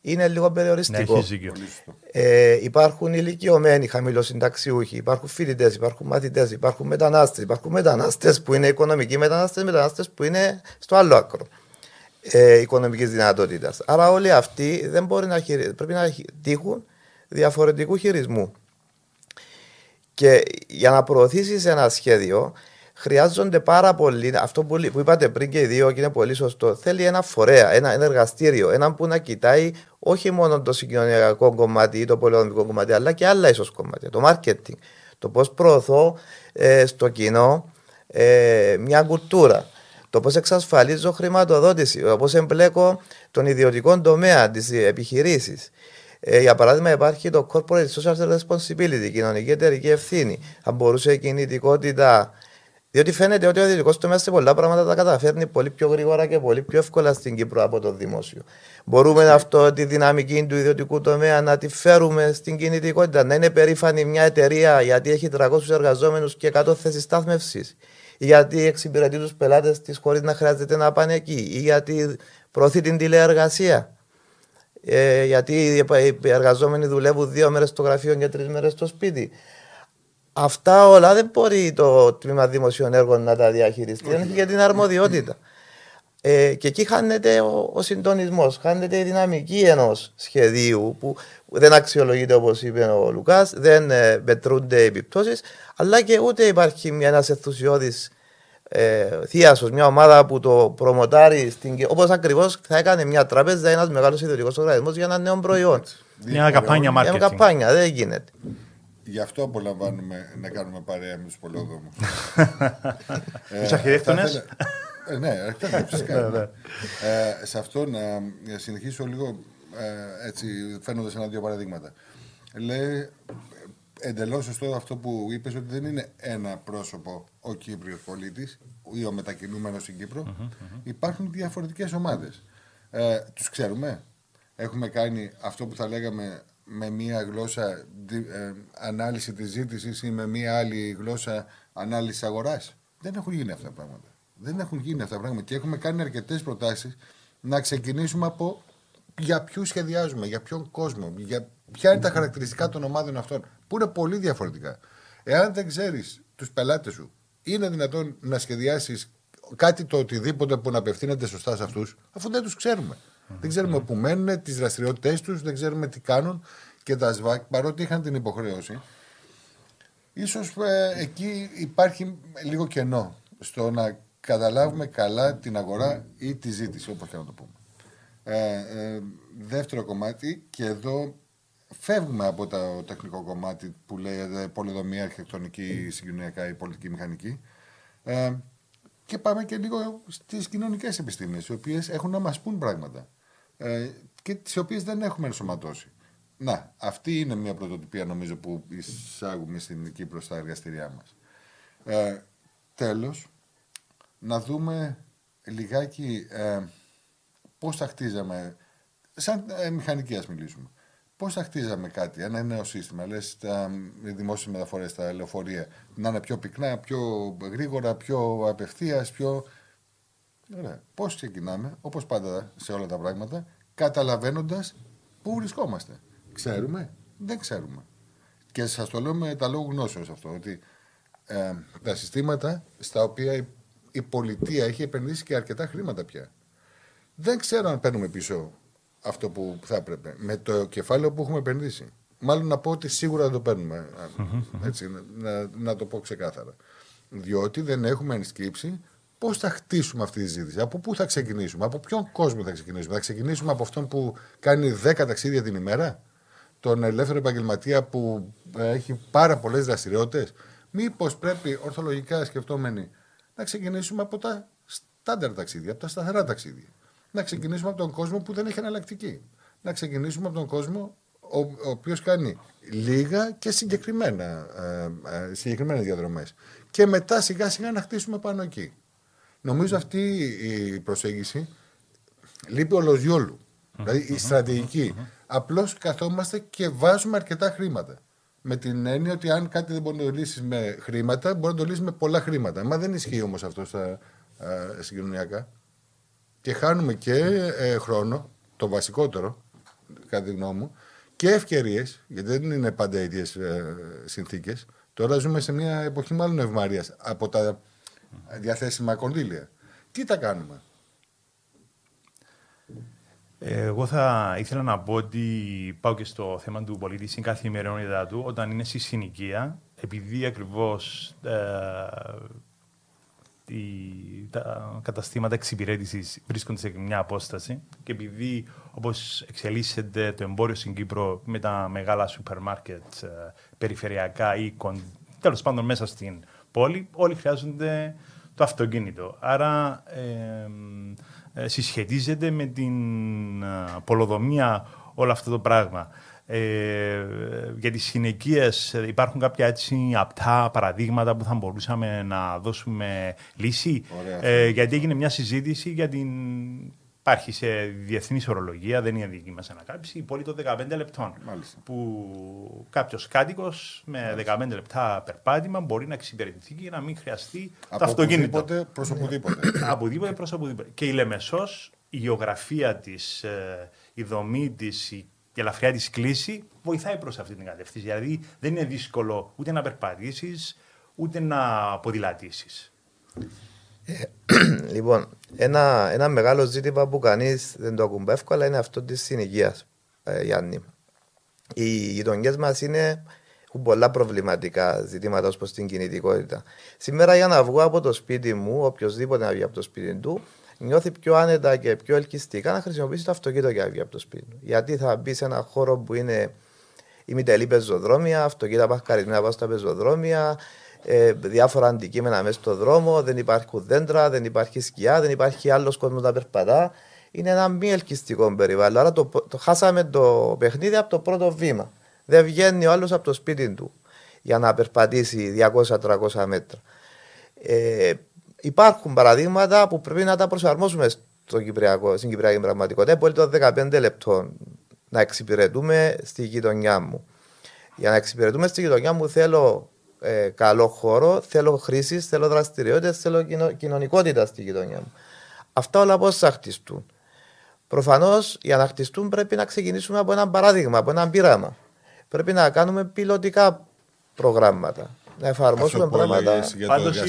[SPEAKER 1] είναι λίγο
[SPEAKER 3] Ναι,
[SPEAKER 1] περιοριστικό.
[SPEAKER 3] έχεις δίκιο.
[SPEAKER 1] Ε, υπάρχουν ηλικιωμένοι χαμηλοσυνταξιούχοι, υπάρχουν φοιτητές, υπάρχουν μαθητές, υπάρχουν μετανάστες, υπάρχουν μετανάστες που είναι οικονομικοί μετανάστες, μετανάστες που είναι στο άλλο άκρο ε, οικονομικής δυνατότητας. Άρα όλοι αυτοί δεν μπορεί να χειρι... πρέπει να χει- τύχουν διαφορετικού χειρισμού. Και για να προωθήσεις ένα σχέδιο, χρειάζονται πάρα πολύ. Αυτό που, λέ- που είπατε πριν και οι δύο, και είναι πολύ σωστό, θέλει ένα φορέα, ένα, ένα εργαστήριο, ένα που να κοιτάει όχι μόνο το συγκοινωνιακό κομμάτι ή το πολεοδομικό κομμάτι, αλλά και άλλα ίσως κομμάτια. Το marketing. Το πώς προωθώ ε, στο κοινό ε, μια κουλτούρα. Το πώς εξασφαλίζω χρηματοδότηση, πώς εμπλέκω τον ιδιωτικό τομέα, τις επιχειρήσεις. Ε, για παράδειγμα, υπάρχει το corporate social responsibility, κοινωνική εταιρική ευθύνη. Θα μπορούσε η κινητικότητα. Διότι φαίνεται ότι ο ιδιωτικός τομέας σε πολλά πράγματα τα καταφέρνει πολύ πιο γρήγορα και πολύ πιο εύκολα στην Κύπρο από το δημόσιο. Μπορούμε αυτό τη δυναμική του ιδιωτικού τομέα να τη φέρουμε στην κινητικότητα, να είναι περήφανη μια εταιρεία γιατί έχει 300 εργαζόμενους και 100 θέσεις στάθμευσης. Ή γιατί εξυπηρετεί τους πελάτες της χωρί να χρειάζεται να πάνε εκεί. Ή γιατί προωθεί την τηλεεργασία. Ε, γιατί οι εργαζόμενοι δουλεύουν δύο μέρες στο γραφείο και τρεις μέρες στο σπίτι. Αυτά όλα δεν μπορεί το τμήμα δημοσίων έργων να τα διαχειριστεί. Δεν έχει και την αρμοδιότητα. Ε, και εκεί χάνεται ο, ο συντονισμός, χάνεται η δυναμική ενός σχεδίου που δεν αξιολογείται όπως είπε ο Λουκάς, δεν ε, μετρούνται οι επιπτώσεις, αλλά και ούτε υπάρχει ένας ενθουσιώδης ε, θείασος, μια ομάδα που το προμοτάρει στην... όπως ακριβώς θα έκανε μια τράπεζα ένας μεγάλος ιδιωτικός οργανισμός για ένα νέο προϊόν.
[SPEAKER 3] Μια καμπάνια
[SPEAKER 1] Μια
[SPEAKER 3] marketing.
[SPEAKER 1] καμπάνια, δεν γίνεται.
[SPEAKER 2] Γι' αυτό απολαμβάνουμε να κάνουμε παρέα με τους πολεοδόμους.
[SPEAKER 3] Τους αρχιτέκτονες.
[SPEAKER 2] Ε, ναι, αρχιτέκτονες φυσικά. ναι. Ε, σε αυτό να συνεχίσω λίγο ε, έτσι φαίνοντας ένα-δύο παραδείγματα. Λέει εντελώς σωστό αυτό που είπες ότι δεν είναι ένα πρόσωπο ο Κύπριος πολίτης ή ο μετακινούμενος στην κυπρο Υπάρχουν διαφορετικές ομάδες. Ε, τους ξέρουμε. Έχουμε κάνει αυτό που θα λέγαμε με μία γλώσσα δι- ε, ανάλυση της ζήτησης ή με μία άλλη γλώσσα ανάλυσης αγοράς. Δεν έχουν γίνει αυτά τα πράγματα. Δεν έχουν γίνει αυτά τα πράγματα και έχουμε κάνει αρκετές προτάσεις να ξεκινήσουμε από για ποιους σχεδιάζουμε, για ποιον κόσμο, για ποια είναι τα χαρακτηριστικά των ομάδων αυτών, που είναι πολύ διαφορετικά. Εάν δεν ξέρεις τους πελάτες σου, είναι δυνατόν να σχεδιάσεις κάτι το οτιδήποτε που να απευθύνεται σωστά σε αυτούς, αφού δεν τους ξέρουμε. Δεν ξέρουμε πού μένουν, τις δραστηριότητές τους, δεν ξέρουμε τι κάνουν και τα ΣΒΑΚ, παρότι είχαν την υποχρέωση, ίσως ε, εκεί υπάρχει λίγο κενό στο να καταλάβουμε καλά την αγορά ή τη ζήτηση, όπως και να το πούμε. Ε, ε, δεύτερο κομμάτι, και εδώ φεύγουμε από το τεχνικό κομμάτι που λέει πολυδομία, αρχιτεκτονική, συγκοινωνιακά ή πολιτική μηχανική ε, και πάμε και λίγο στις κοινωνικές επιστήμες, οι οποίες έχουν να μας πούν πράγματα ε, και τις οποίες δεν έχουμε ενσωματώσει. Να, αυτή είναι μια πρωτοτυπία νομίζω που εισάγουμε στην Κύπρο στα εργαστηριά μας. Ε, τέλος, να δούμε λιγάκι ε, πώς θα χτίζαμε, σαν ε, μηχανική ας μιλήσουμε, πώς θα χτίζαμε κάτι, ένα νέο σύστημα, λες τα οι δημόσιες μεταφορές, τα λεωφορεία, να είναι πιο πυκνά, πιο γρήγορα, πιο απευθείας, πιο... Ωραία. Πώς ξεκινάμε, όπως πάντα σε όλα τα πράγματα, καταλαβαίνοντας πού βρισκόμαστε. Ξέρουμε, δεν ξέρουμε. Και σας το λέω με τα λόγου γνώσεως αυτό, ότι ε, τα συστήματα στα οποία η, η πολιτεία έχει επενδύσει και αρκετά χρήματα πια. Δεν ξέρω αν παίρνουμε πίσω αυτό που θα έπρεπε με το κεφάλαιο που έχουμε επενδύσει. Μάλλον να πω ότι σίγουρα δεν το παίρνουμε. Έτσι, να, να το πω ξεκάθαρα. Διότι δεν έχουμε ενσκύψει πώς θα χτίσουμε αυτή τη ζήτηση. Από πού θα ξεκινήσουμε, από ποιον κόσμο θα ξεκινήσουμε. Θα ξεκινήσουμε από αυτόν που κάνει 10 ταξίδια την ημέρα, τον ελεύθερο επαγγελματία που ε, έχει πάρα πολλές δραστηριότητες. Μήπως πρέπει ορθολογικά σκεφτόμενοι να ξεκινήσουμε από τα στάνταρ ταξίδια, από τα σταθερά ταξίδια. Να ξεκινήσουμε από τον κόσμο που δεν έχει εναλλακτική. Να ξεκινήσουμε από τον κόσμο ο, ο οποίος κάνει λίγα και συγκεκριμένα, ε, ε, συγκεκριμένες διαδρομές. Και μετά σιγά σιγά να χτίσουμε πάνω εκεί. Νομίζω αυτή η προσέγγιση λείπει ολοζιόλου. Δηλαδή η στρατηγική. Απλώς καθόμαστε και βάζουμε αρκετά χρήματα. Με την έννοια ότι αν κάτι δεν μπορεί να το λύσεις με χρήματα, μπορεί να το λύσεις με πολλά χρήματα. Μα δεν ισχύει όμως αυτό στα συγκοινωνιακά. Και χάνουμε και ε, χρόνο, το βασικότερο, κατά τη γνώμη μου, και ευκαιρίες, γιατί δεν είναι πάντα οι ίδιες ε, συνθήκες. Τώρα ζούμε σε μια εποχή μάλλον ευμαρίας από τα διαθέσιμα κονδύλια. Τι τα κάνουμε;
[SPEAKER 3] Εγώ θα ήθελα να πω ότι πάω και στο θέμα του πολίτη στην καθημερινότητά του όταν είναι στη συνοικία, επειδή ακριβώς ε, τα καταστήματα εξυπηρέτησης βρίσκονται σε μια απόσταση και επειδή όπως εξελίσσεται το εμπόριο στην Κύπρο με τα μεγάλα σούπερ μάρκετ ε, περιφερειακά ή τέλος πάντων μέσα στην πόλη, όλοι χρειάζονται το αυτοκίνητο. Άρα ε, ε, συσχετίζεται με την ε, πολοδομία όλο αυτό το πράγμα. Ε, για τις συνοικίες υπάρχουν κάποια έτσι απτά παραδείγματα που θα μπορούσαμε να δώσουμε λύση; Ε, γιατί έγινε μια συζήτηση για την Υπάρχει σε διεθνής ορολογία, δεν είναι δική μας ανακάλυψη, η πόλη των 15 λεπτών.
[SPEAKER 2] Μάλιστα.
[SPEAKER 3] Που κάποιος κάτοικος με 15 λεπτά περπάτημα μπορεί να εξυπηρετηθεί και να μην χρειαστεί το αυτοκίνητο.
[SPEAKER 2] Από οπουδήποτε προς οπουδήποτε.
[SPEAKER 3] από οπουδήποτε προς οπουδήποτε. Και η Λεμεσός, η γεωγραφία της, ε, η δομή της, η ελαφριά της κλίση βοηθάει προς αυτή την κατεύθυνση. Δηλαδή δεν είναι δύσκολο ούτε να περπατήσεις ούτε να ποδηλατήσεις.
[SPEAKER 1] Ε, λοιπόν, ένα, ένα μεγάλο ζήτημα που κανείς δεν το ακουμπά εύκολα είναι αυτό της συνοικίας, ε, Γιάννη. Οι γειτονιέ μας είναι έχουν πολλά προβληματικά ζητήματα ως προς την κινητικότητα. Σήμερα, για να βγω από το σπίτι μου, οποιοδήποτε να βγει από το σπίτι του, νιώθει πιο άνετα και πιο ελκυστικά να χρησιμοποιήσει το αυτοκίνητο για να βγει από το σπίτι του. Γιατί θα μπει σε ένα χώρο που είναι ημιτελή πεζοδρόμια, αυτοκίνητα παχκαρισμένα πάνω στα πεζοδρόμια, ε, διάφορα αντικείμενα μέσα στον δρόμο, δεν υπάρχουν δέντρα, δεν υπάρχει σκιά, δεν υπάρχει άλλος κόσμος να περπατά. Είναι ένα μη ελκυστικό περιβάλλον. Άρα το, το, χάσαμε το παιχνίδι από το πρώτο βήμα. Δεν βγαίνει ο άλλος από το σπίτι του για να περπατήσει 200-300 μέτρα. Ε, υπάρχουν παραδείγματα που πρέπει να τα προσαρμόσουμε στο Κυπριακό, στην Κυπριακή πραγματικότητα. Πολύ το 15 λεπτών να εξυπηρετούμε στη γειτονιά μου. Για να εξυπηρετούμε στη γειτονιά μου θέλω ε, καλό χώρο, θέλω χρήσεις, θέλω δραστηριότητες, θέλω κοινωνικότητα στη γειτονιά μου. Αυτά όλα πώς θα χτιστούν; Προφανώς για να χτιστούν πρέπει να ξεκινήσουμε από ένα παράδειγμα, από ένα πείραμα. Πρέπει να κάνουμε πιλωτικά προγράμματα. Να εφαρμόσουμε πράγματα.
[SPEAKER 2] Πάντως,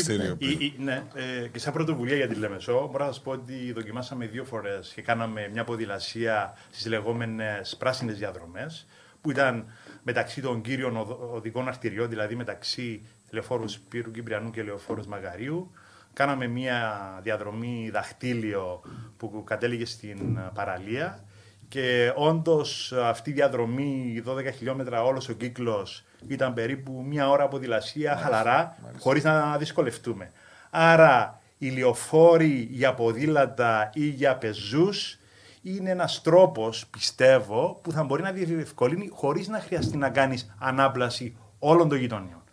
[SPEAKER 3] ναι, ε, και σαν πρωτοβουλία για τη Λεμεσό, μπορώ να σας πω ότι δοκιμάσαμε δύο φορές και κάναμε μια ποδηλασία στις λεγόμενες πράσινες διαδρομές, που ήταν μεταξύ των κύριων οδικών αρτηριών, δηλαδή μεταξύ λεωφόρου Σπύρου Κυπριανού και λεωφόρου Μαγαρίου. Κάναμε μια διαδρομή δαχτύλιο που κατέληγε στην παραλία και όντως αυτή η διαδρομή 12 χιλιόμετρα όλος ο κύκλος ήταν περίπου μια ώρα ποδηλασία χαλαρά, χωρίς να δυσκολευτούμε. Άρα οι λεωφόροι για ποδήλατα ή για πεζούς είναι ένας τρόπος, πιστεύω, που θα μπορεί να διευκολύνει χωρίς να χρειαστεί να κάνεις ανάπλαση όλων των γειτονιών.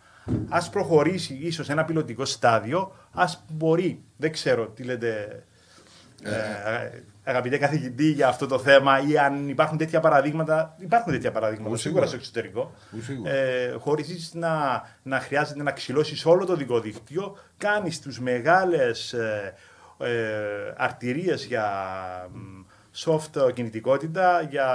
[SPEAKER 3] Α προχωρήσει ίσως ένα πιλωτικό στάδιο, ας μπορεί, δεν ξέρω τι λέτε, ε, ε, αγαπητέ καθηγητή, για αυτό το θέμα ή αν υπάρχουν τέτοια παραδείγματα. Υπάρχουν τέτοια παραδείγματα σίγουρα στο εξωτερικό. Ε, Χωρίς να, να χρειάζεται να ξυλώσεις όλο το δικό δίκτυο, κάνεις τι μεγάλες ε, ε, αρτηρίες για soft κινητικότητα, για,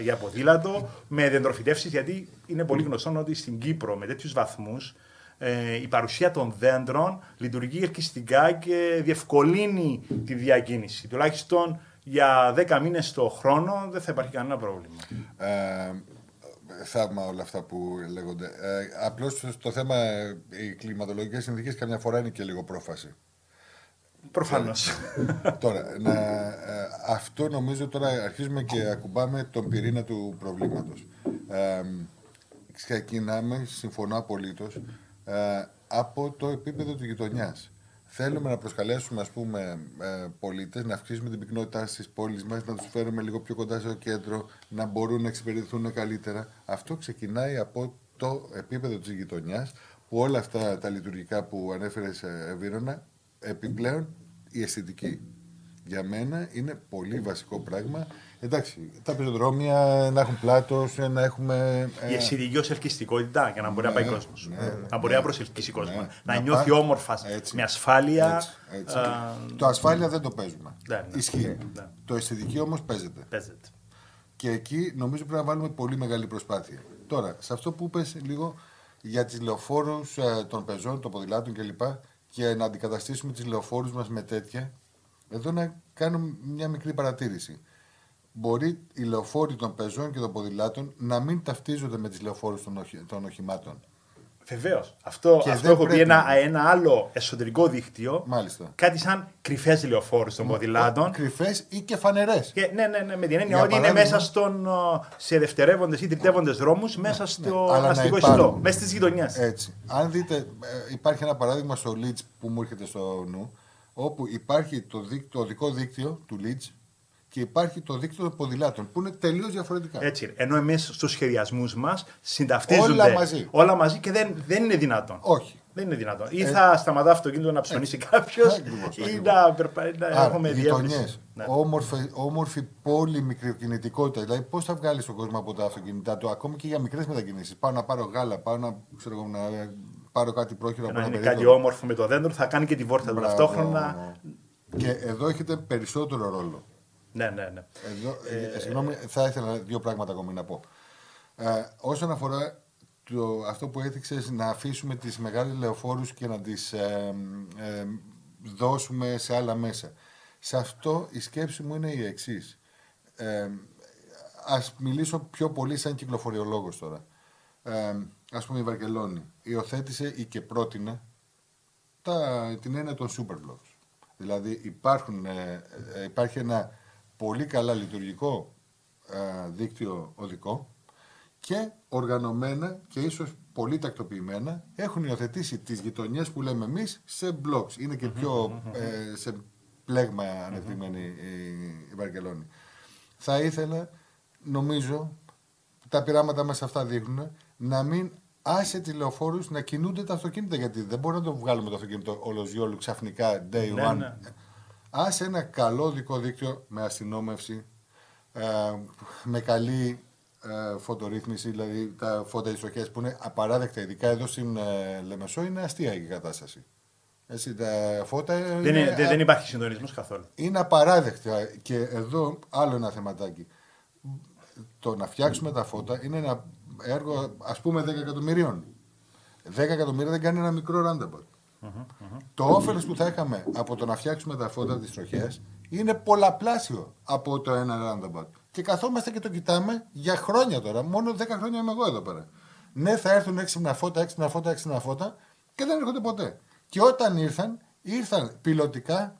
[SPEAKER 3] για ποδήλατο, με δεντροφυτεύσεις, γιατί είναι πολύ γνωστό ότι στην Κύπρο με τέτοιους βαθμούς ε, η παρουσία των δέντρων λειτουργεί ελκυστικά και διευκολύνει τη διακίνηση. Τουλάχιστον για 10 μήνες το χρόνο δεν θα υπάρχει κανένα πρόβλημα.
[SPEAKER 2] Ε, θαύμα όλα αυτά που λέγονται. Ε, απλώς το θέμα, οι κλιματολογικές συνθήκες καμιά φορά είναι και λίγο πρόφαση.
[SPEAKER 3] Προφανώς.
[SPEAKER 2] τώρα, να, ε, αυτό νομίζω τώρα αρχίζουμε και ακουμπάμε τον πυρήνα του προβλήματος. Ε, ξεκινάμε, συμφωνώ απολύτως, ε, από το επίπεδο της γειτονιάς. Θέλουμε να προσκαλέσουμε ας πούμε, ε, πολίτες, να αυξήσουμε την πυκνότητά στις πόλεις μας, να τους φέρουμε λίγο πιο κοντά στο κέντρο, να μπορούν να εξυπηρετηθούν καλύτερα. Αυτό ξεκινάει από το επίπεδο της γειτονιάς, που όλα αυτά τα λειτουργικά που ανέφερες Εβίρονα, επιπλέον η αισθητική. Για μένα είναι πολύ βασικό πράγμα. Εντάξει, τα πεζοδρόμια να έχουν πλάτος, να έχουμε.
[SPEAKER 3] Η αισθητική ως ελκυστικότητα για να μπορεί να πάει
[SPEAKER 2] Ναι,
[SPEAKER 3] κόσμος.
[SPEAKER 2] ναι,
[SPEAKER 3] να μπορεί
[SPEAKER 2] ναι.
[SPEAKER 3] να προσελκύσει κόσμο.
[SPEAKER 2] Ναι.
[SPEAKER 3] Να
[SPEAKER 2] Να
[SPEAKER 3] νιώθει
[SPEAKER 2] πάει-
[SPEAKER 3] όμορφα,
[SPEAKER 2] Έτσι.
[SPEAKER 3] με ασφάλεια.
[SPEAKER 2] Έτσι, έτσι.
[SPEAKER 3] α,
[SPEAKER 2] Το ασφάλεια δεν το παίζουμε.
[SPEAKER 3] Ναι, ναι.
[SPEAKER 2] Ισχύει.
[SPEAKER 3] Ναι.
[SPEAKER 2] Το αισθητική όμως παίζεται.
[SPEAKER 3] Παίζεται.
[SPEAKER 2] Και εκεί νομίζω πρέπει να βάλουμε πολύ μεγάλη προσπάθεια. Τώρα, σε αυτό που είπες λίγο για τις λεωφόρους των πεζών, των ποδηλάτων κλπ. Και να αντικαταστήσουμε τι λεωφόρους μας με τέτοια, εδώ να κάνω μια μικρή παρατήρηση. Μπορεί οι λεωφόροι των πεζών και των ποδηλάτων να μην ταυτίζονται με τις λεωφόρους των, οχη- των οχημάτων.
[SPEAKER 3] Βεβαίως. Αυτό,
[SPEAKER 2] Και
[SPEAKER 3] αυτό
[SPEAKER 2] δεν
[SPEAKER 3] έχω πει
[SPEAKER 2] πρέπει.
[SPEAKER 3] ένα, ένα άλλο εσωτερικό δίκτυο.
[SPEAKER 2] Μάλιστα.
[SPEAKER 3] Κάτι σαν κρυφές λεωφόρους των ποδηλάτων.
[SPEAKER 2] Κρυφές ή και φανερές.
[SPEAKER 3] Και, ναι, ναι, ναι, με την έννοια
[SPEAKER 2] Για
[SPEAKER 3] ότι είναι
[SPEAKER 2] παράδειγμα-
[SPEAKER 3] μέσα στον, ο, σε δευτερεύοντες ή τριτεύοντε δρόμους, μέσα στο
[SPEAKER 2] ναι, αλλά να
[SPEAKER 3] αστικό
[SPEAKER 2] υπάρχουν.
[SPEAKER 3] ιστό, μέσα στις γειτονιές.
[SPEAKER 2] Έτσι. Αν δείτε, ε, υπάρχει ένα παράδειγμα στο Leeds που μου έρχεται στο νου, όπου υπάρχει το, δίκ- το οδικό δίκτυο του Leeds και υπάρχει το δίκτυο των ποδηλάτων, που είναι τελείως διαφορετικά.
[SPEAKER 3] Έτσι. είναι. Ενώ εμείς στους σχεδιασμούς μας συνταυτίζονται
[SPEAKER 2] Όλα μαζί.
[SPEAKER 3] όλα μαζί και δεν, δεν είναι δυνατόν.
[SPEAKER 2] Όχι.
[SPEAKER 3] Δεν είναι δυνατόν. Ή θα σταματά αυτοκίνητο να ψωνίσει κάποιος,
[SPEAKER 2] Ε, Ακριβώς,
[SPEAKER 3] ή
[SPEAKER 2] ακριβώς.
[SPEAKER 3] να, περπα... να
[SPEAKER 2] Άρα,
[SPEAKER 3] έχουμε
[SPEAKER 2] γειτονιές,
[SPEAKER 3] διεύρυνση. Ναι.
[SPEAKER 2] όμορφη, όμορφη πόλη μικροκινητικότητα. Δηλαδή, πώς θα βγάλεις τον κόσμο από τα αυτοκίνητά του, ακόμη και για μικρές μετακινήσεις. Πάω να πάρω γάλα, πάω να, ξέρω, εγώ, να πάρω κάτι πρόχειρο από
[SPEAKER 3] Ενώ
[SPEAKER 2] ένα
[SPEAKER 3] είναι κάτι
[SPEAKER 2] περίπτωμα.
[SPEAKER 3] όμορφο με το δέντρο, θα κάνει και τη βόρτα του
[SPEAKER 2] Μπράβο.
[SPEAKER 3] ταυτόχρονα.
[SPEAKER 2] Και εδώ έχετε περισσότερο ρόλο.
[SPEAKER 3] Ναι, ναι, ναι.
[SPEAKER 2] Εδώ, ε, συγγνώμη, θα ήθελα δύο πράγματα ακόμη να πω. Ε, όσον αφορά το, αυτό που έθιξες να αφήσουμε τις μεγάλες λεωφόρους και να τις ε, ε, δώσουμε σε άλλα μέσα. Σε αυτό η σκέψη μου είναι η εξής. Ε, ας μιλήσω πιο πολύ σαν κυκλοφοριολόγος τώρα. Ε, ας πούμε η Βαρκελόνη υιοθέτησε ή και πρότεινε τα, την έννοια των super blocks. Δηλαδή υπάρχουν, ε, ε, υπάρχει ένα πολύ καλά λειτουργικό ε, δίκτυο οδικό και οργανωμένα και ίσως πολύ τακτοποιημένα έχουν υιοθετήσει τις γειτονιές που λέμε εμείς σε blocks. Είναι και πιο ε, σε πλέγμα ανεπτυγμένη η, η Βαρκελόνη. Θα ήθελα, νομίζω, τα πειράματα μας αυτά δείχνουν, να μην άσε τη λεωφόρου να κινούνται τα αυτοκίνητα. Γιατί δεν μπορεί να το βγάλουμε το αυτοκίνητο ολοζιόλου ξαφνικά day
[SPEAKER 3] Ναι,
[SPEAKER 2] one.
[SPEAKER 3] ναι.
[SPEAKER 2] Άσε ένα καλό δικό δίκτυο με αστυνόμευση, ε, με καλή ε, φωτορύθμιση, δηλαδή τα φώτα ιστοχές που είναι απαράδεκτα, ειδικά εδώ στην ε, Λεμεσό, είναι αστεία η κατάσταση. Έτσι, τα φώτα
[SPEAKER 3] Δεν, είναι, δεν, δεν υπάρχει συντονισμός καθόλου.
[SPEAKER 2] είναι απαράδεκτα. Και εδώ άλλο ένα θεματάκι. Το να φτιάξουμε τα φώτα είναι ένα έργο ας πούμε 10 εκατομμυρίων. 10 εκατομμύρια δεν κάνει ένα μικρό roundabout. Το όφελος που θα είχαμε από το να φτιάξουμε τα φώτα της τροχιάς είναι πολλαπλάσιο από το ένα roundabout. Και καθόμαστε και το κοιτάμε για χρόνια τώρα. Μόνο 10 χρόνια είμαι εγώ εδώ πέρα. Ναι, θα έρθουν έξυπνα φώτα, έξυπνα φώτα, έξυπνα φώτα και δεν έρχονται ποτέ. Και όταν ήρθαν, ήρθαν πιλωτικά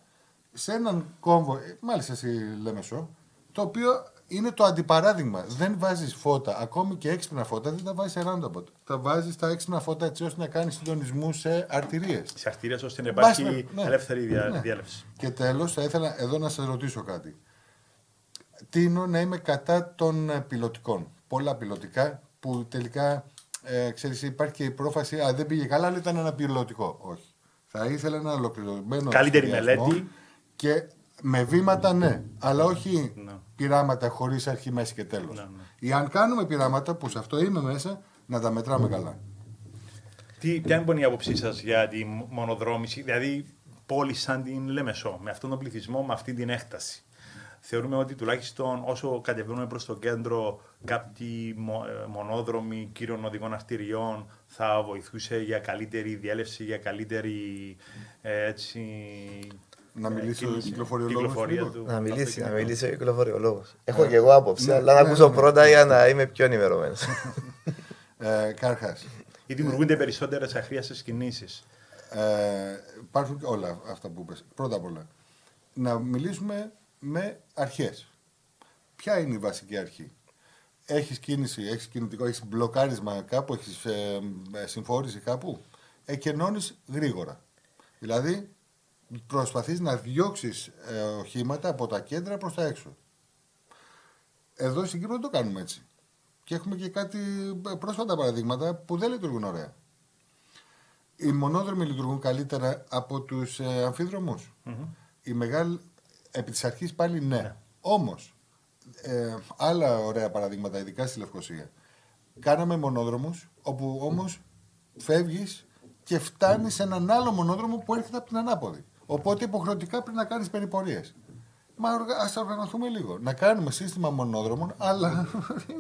[SPEAKER 2] σε έναν κόμβο, ε, μάλιστα στη Λέμεσο, το οποίο είναι το αντιπαράδειγμα. Δεν βάζεις φώτα, ακόμη και έξυπνα φώτα, δεν τα βάζεις σε roundabout. Τα βάζεις τα έξυπνα φώτα έτσι ώστε να κάνεις συντονισμούς σε αρτηρίες.
[SPEAKER 3] Τι αρτηρίες ώστε να
[SPEAKER 2] Μπας
[SPEAKER 3] υπάρχει
[SPEAKER 2] με- ναι.
[SPEAKER 3] ελεύθερη δια,
[SPEAKER 2] Ναι.
[SPEAKER 3] διέλευση.
[SPEAKER 2] Και τέλος, θα ήθελα εδώ να σας ρωτήσω κάτι. Τίνω να είμαι κατά των ε, πιλωτικών. Πολλά πιλωτικά που τελικά ε, ξέρεις, υπάρχει και η πρόφαση, α, δεν πήγε καλά, αλλά ήταν ένα πιλωτικό. Όχι. Θα ήθελα ένα ολοκληρωμένο.
[SPEAKER 3] Καλύτερη
[SPEAKER 2] σχεδιασμό
[SPEAKER 3] μελέτη.
[SPEAKER 2] Και με βήματα ναι, αλλά όχι
[SPEAKER 3] Ναι.
[SPEAKER 2] πειράματα χωρίς αρχή, μέση και τέλος.
[SPEAKER 3] Ναι, ναι.
[SPEAKER 2] Ή αν κάνουμε πειράματα, που σε αυτό είμαι μέσα, να τα μετράμε καλά.
[SPEAKER 3] Τι, ποια είναι η άποψή σας για τη μονοδρόμηση, δηλαδή πόλη σαν την Λέμεσό, με αυτόν τον πληθυσμό, με αυτή την έκταση; Θεωρούμε ότι τουλάχιστον όσο κατεβαίνουμε προς το κέντρο κάποιοι μο- ε, μονόδρομοι κύριων οδικών αρτηριών θα βοηθούσε για καλύτερη διέλευση, για καλύτερη ε, έτσι,
[SPEAKER 2] Να
[SPEAKER 3] ε,
[SPEAKER 2] μιλήσει ο
[SPEAKER 3] κίνηση,
[SPEAKER 2] κυκλοφοριολόγος
[SPEAKER 3] κυκλοφορία
[SPEAKER 2] λίγο.
[SPEAKER 3] του
[SPEAKER 1] Να μιλήσει, να
[SPEAKER 3] αυτοκινήτου.
[SPEAKER 1] μιλήσει ο κυκλοφοριολόγος. Έχω και εγώ άποψη, αλλά να
[SPEAKER 2] ναι,
[SPEAKER 1] ακούσω
[SPEAKER 2] ναι.
[SPEAKER 1] πρώτα για να είμαι πιο ενημερωμένος.
[SPEAKER 2] Ε, Καρχάς,
[SPEAKER 3] Ή δημιουργούνται περισσότερες αχρίαστες κινήσεις.
[SPEAKER 2] Ε, υπάρχουν και όλα αυτά που είπες. Πρώτα απ' όλα, να μιλήσουμε με αρχές. Ποια είναι η βασική αρχή; Έχεις κίνηση, έχεις κινητικό, έχεις μπλοκάρισμα κάπου, έχεις ε, ε, συμφόρηση κάπου; εκενώνεις γρήγορα. Δηλαδή, προσπαθείς να διώξεις ε, οχήματα από τα κέντρα προς τα έξω. Εδώ στην Κύπρο δεν το κάνουμε έτσι. Και έχουμε και κάτι ε, πρόσφατα παραδείγματα που δεν λειτουργούν ωραία. Οι μονόδρομοι λειτουργούν καλύτερα από τους ε, αμφιδρομους Οι μεγάλοι, επί της αρχής πάλι ναι. ναι. Όμως, ε, άλλα ωραία παραδείγματα, ειδικά στη Λευκοσία. Κάναμε μονόδρομους, όπου όμως φεύγεις και φτάνεις σε έναν άλλο μονόδρομο που έρχεται από την ανάποδη. Οπότε υποχρεωτικά πρέπει να κάνεις περιπορίες. Μα ας οργανωθούμε λίγο. Να κάνουμε σύστημα μονόδρομων, αλλά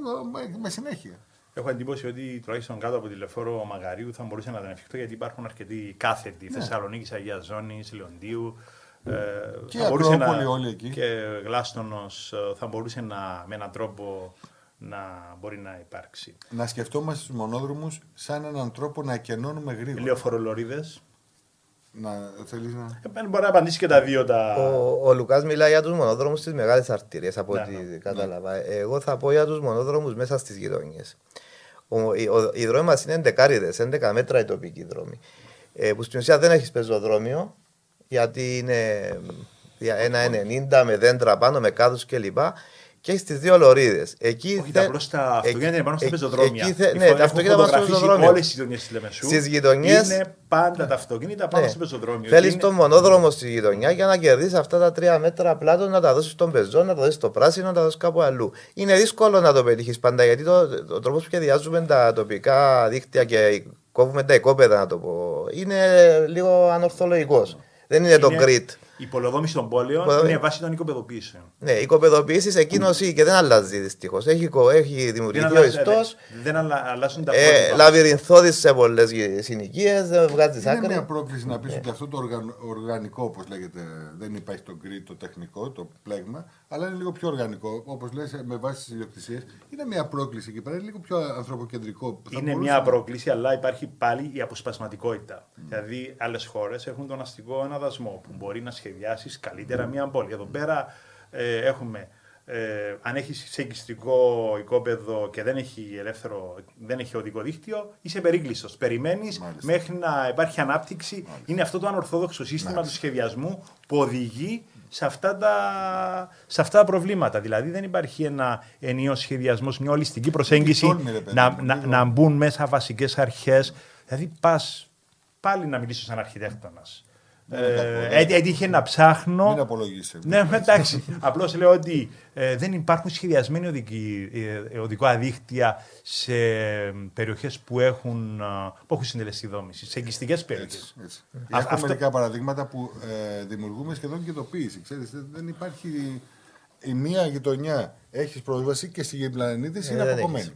[SPEAKER 2] με συνέχεια.
[SPEAKER 3] Έχω εντύπωση ότι τουλάχιστον κάτω από τη λεωφόρο Μαγαρίου θα μπορούσε να ήταν εφικτό γιατί υπάρχουν αρκετοί κάθετοι. Ναι. Θεσσαλονίκη, Αγία Ζώνης, Λεοντίου.
[SPEAKER 2] Ε, και Ακρόπολη όλοι εκεί.
[SPEAKER 3] Και Γλάστονος ε, θα μπορούσε να, με έναν τρόπο να μπορεί να υπάρξει.
[SPEAKER 2] Να σκεφτόμαστε τους μονόδρομους σαν έναν τρόπο να εκενώνουμε γρήγορα.
[SPEAKER 3] Λεωφορολορίδε.
[SPEAKER 2] Να θέλεις να.
[SPEAKER 3] Ε, μπορεί να απαντήσει και τα δύο. Τα...
[SPEAKER 1] Ο, ο Λουκάς μιλάει για τους μονόδρομους στις μεγάλες αρτηρίες, από ναι, ό,τι ναι. κατάλαβα. Ναι. Εγώ θα πω για τους μονόδρομους μέσα στις γειτονιές. Οι δρόμοι μας είναι 11 11 μέτρα η τοπική δρόμη. Ε, που στην ουσία δεν έχεις πεζοδρόμιο, γιατί είναι ένα 90 με δέντρα πάνω, με κάδους κλπ και έχεις τις δύο λωρίδες.
[SPEAKER 3] Εκεί Όχι, θε... απλώς τα αυτοκίνητα είναι πάνω στα πεζοδρόμια.
[SPEAKER 1] Θε... Ναι, τα αυτοκίνητα πάνω στα πεζοδρόμια.
[SPEAKER 3] Όλες τις γειτονιές της Λεμεσού.
[SPEAKER 1] Στις γειτονιέ.
[SPEAKER 3] Είναι πάντα τα αυτοκίνητα πάνω ναι. στο πεζοδρόμιο.
[SPEAKER 1] Θέλεις είναι... τον μονόδρομο στη γειτονιά για να κερδίσεις αυτά τα τρία μέτρα πλάτων, να τα δώσεις στον πεζό, να τα δώσεις στο πράσινο, να τα δώσεις κάπου αλλού. Είναι δύσκολο να το πετύχεις πάντα γιατί το, το τρόπος που σχεδιάζουμε τα τοπικά δίκτυα και κόβουμε τα οικόπεδα, να το πω, είναι λίγο ανορθολογικός. Δεν είναι, είναι... το grid.
[SPEAKER 3] Η πολεοδόμηση των πόλεων Πολεδόμη. είναι βάση των οικοπεδοποιήσεων.
[SPEAKER 1] Ναι, οι οικοπεδοποιήσει εκείνο ή και δεν αλλάζει δυστυχώς. Έχει, έχει δημιουργηθεί ο ιστός.
[SPEAKER 3] Δεν, δεν αλλάζουν τα
[SPEAKER 1] ε, Λαβυρινθώδη σε πολλές συνοικίες, δεν βγάζει άκρη.
[SPEAKER 2] Είναι μια πρόκληση να πεις ότι αυτό το οργαν, οργανικό, όπως λέγεται, δεν υπάρχει το γκρι, το τεχνικό, το πλέγμα, αλλά είναι λίγο πιο οργανικό. Όπως λες, με βάση τις ιδιοκτησίες. Είναι μια πρόκληση εκεί πέρα, είναι λίγο πιο ανθρωποκεντρικό.
[SPEAKER 3] Είναι μια πρόκληση, αλλά υπάρχει πάλι η αποσπασματικότητα. Mm. Δηλαδή, άλλες χώρες έχουν τον αστικό αναδασμό που μπορεί να σχεδιάσει καλύτερα μια πόλη. Εδώ πέρα ε, έχουμε. Ε, αν έχει σε οικιστικό οικόπεδο και δεν έχει, ελεύθερο, δεν έχει οδικό δίκτυο, είσαι περίγκλειστο. Περιμένεις μέχρι να υπάρχει ανάπτυξη. Μάλιστα. Είναι αυτό το ανορθόδοξο σύστημα Μάλιστα. του σχεδιασμού που οδηγεί σε αυτά, τα, σε αυτά τα προβλήματα. Δηλαδή δεν υπάρχει ένα ενίο σχεδιασμός, μια ολιστική προσέγγιση να, να, να μπουν μέσα βασικές αρχές. Δηλαδή πας πάλι να μιλήσω σαν αρχιτέκτονας. Ε, έτυχε να ψάχνω.
[SPEAKER 2] Μην απολογίσει.
[SPEAKER 3] Ναι, εντάξει. Απλώς λέω ότι ε, δεν υπάρχουν σχεδιασμένοι οδικοί, ε, οδικό αδίκτυα σε περιοχές που έχουν, που έχουν συντελεστεί δόμηση, σε εγκυστικέ περιοχές.
[SPEAKER 2] Έχουμε αυτό... μερικά παραδείγματα που ε, δημιουργούμε σχεδόν και ειδοποίηση. Ξέρετε, δεν υπάρχει η μία γειτονιά έχεις πρόσβαση και στη γειτονιά είναι αποκομμένη.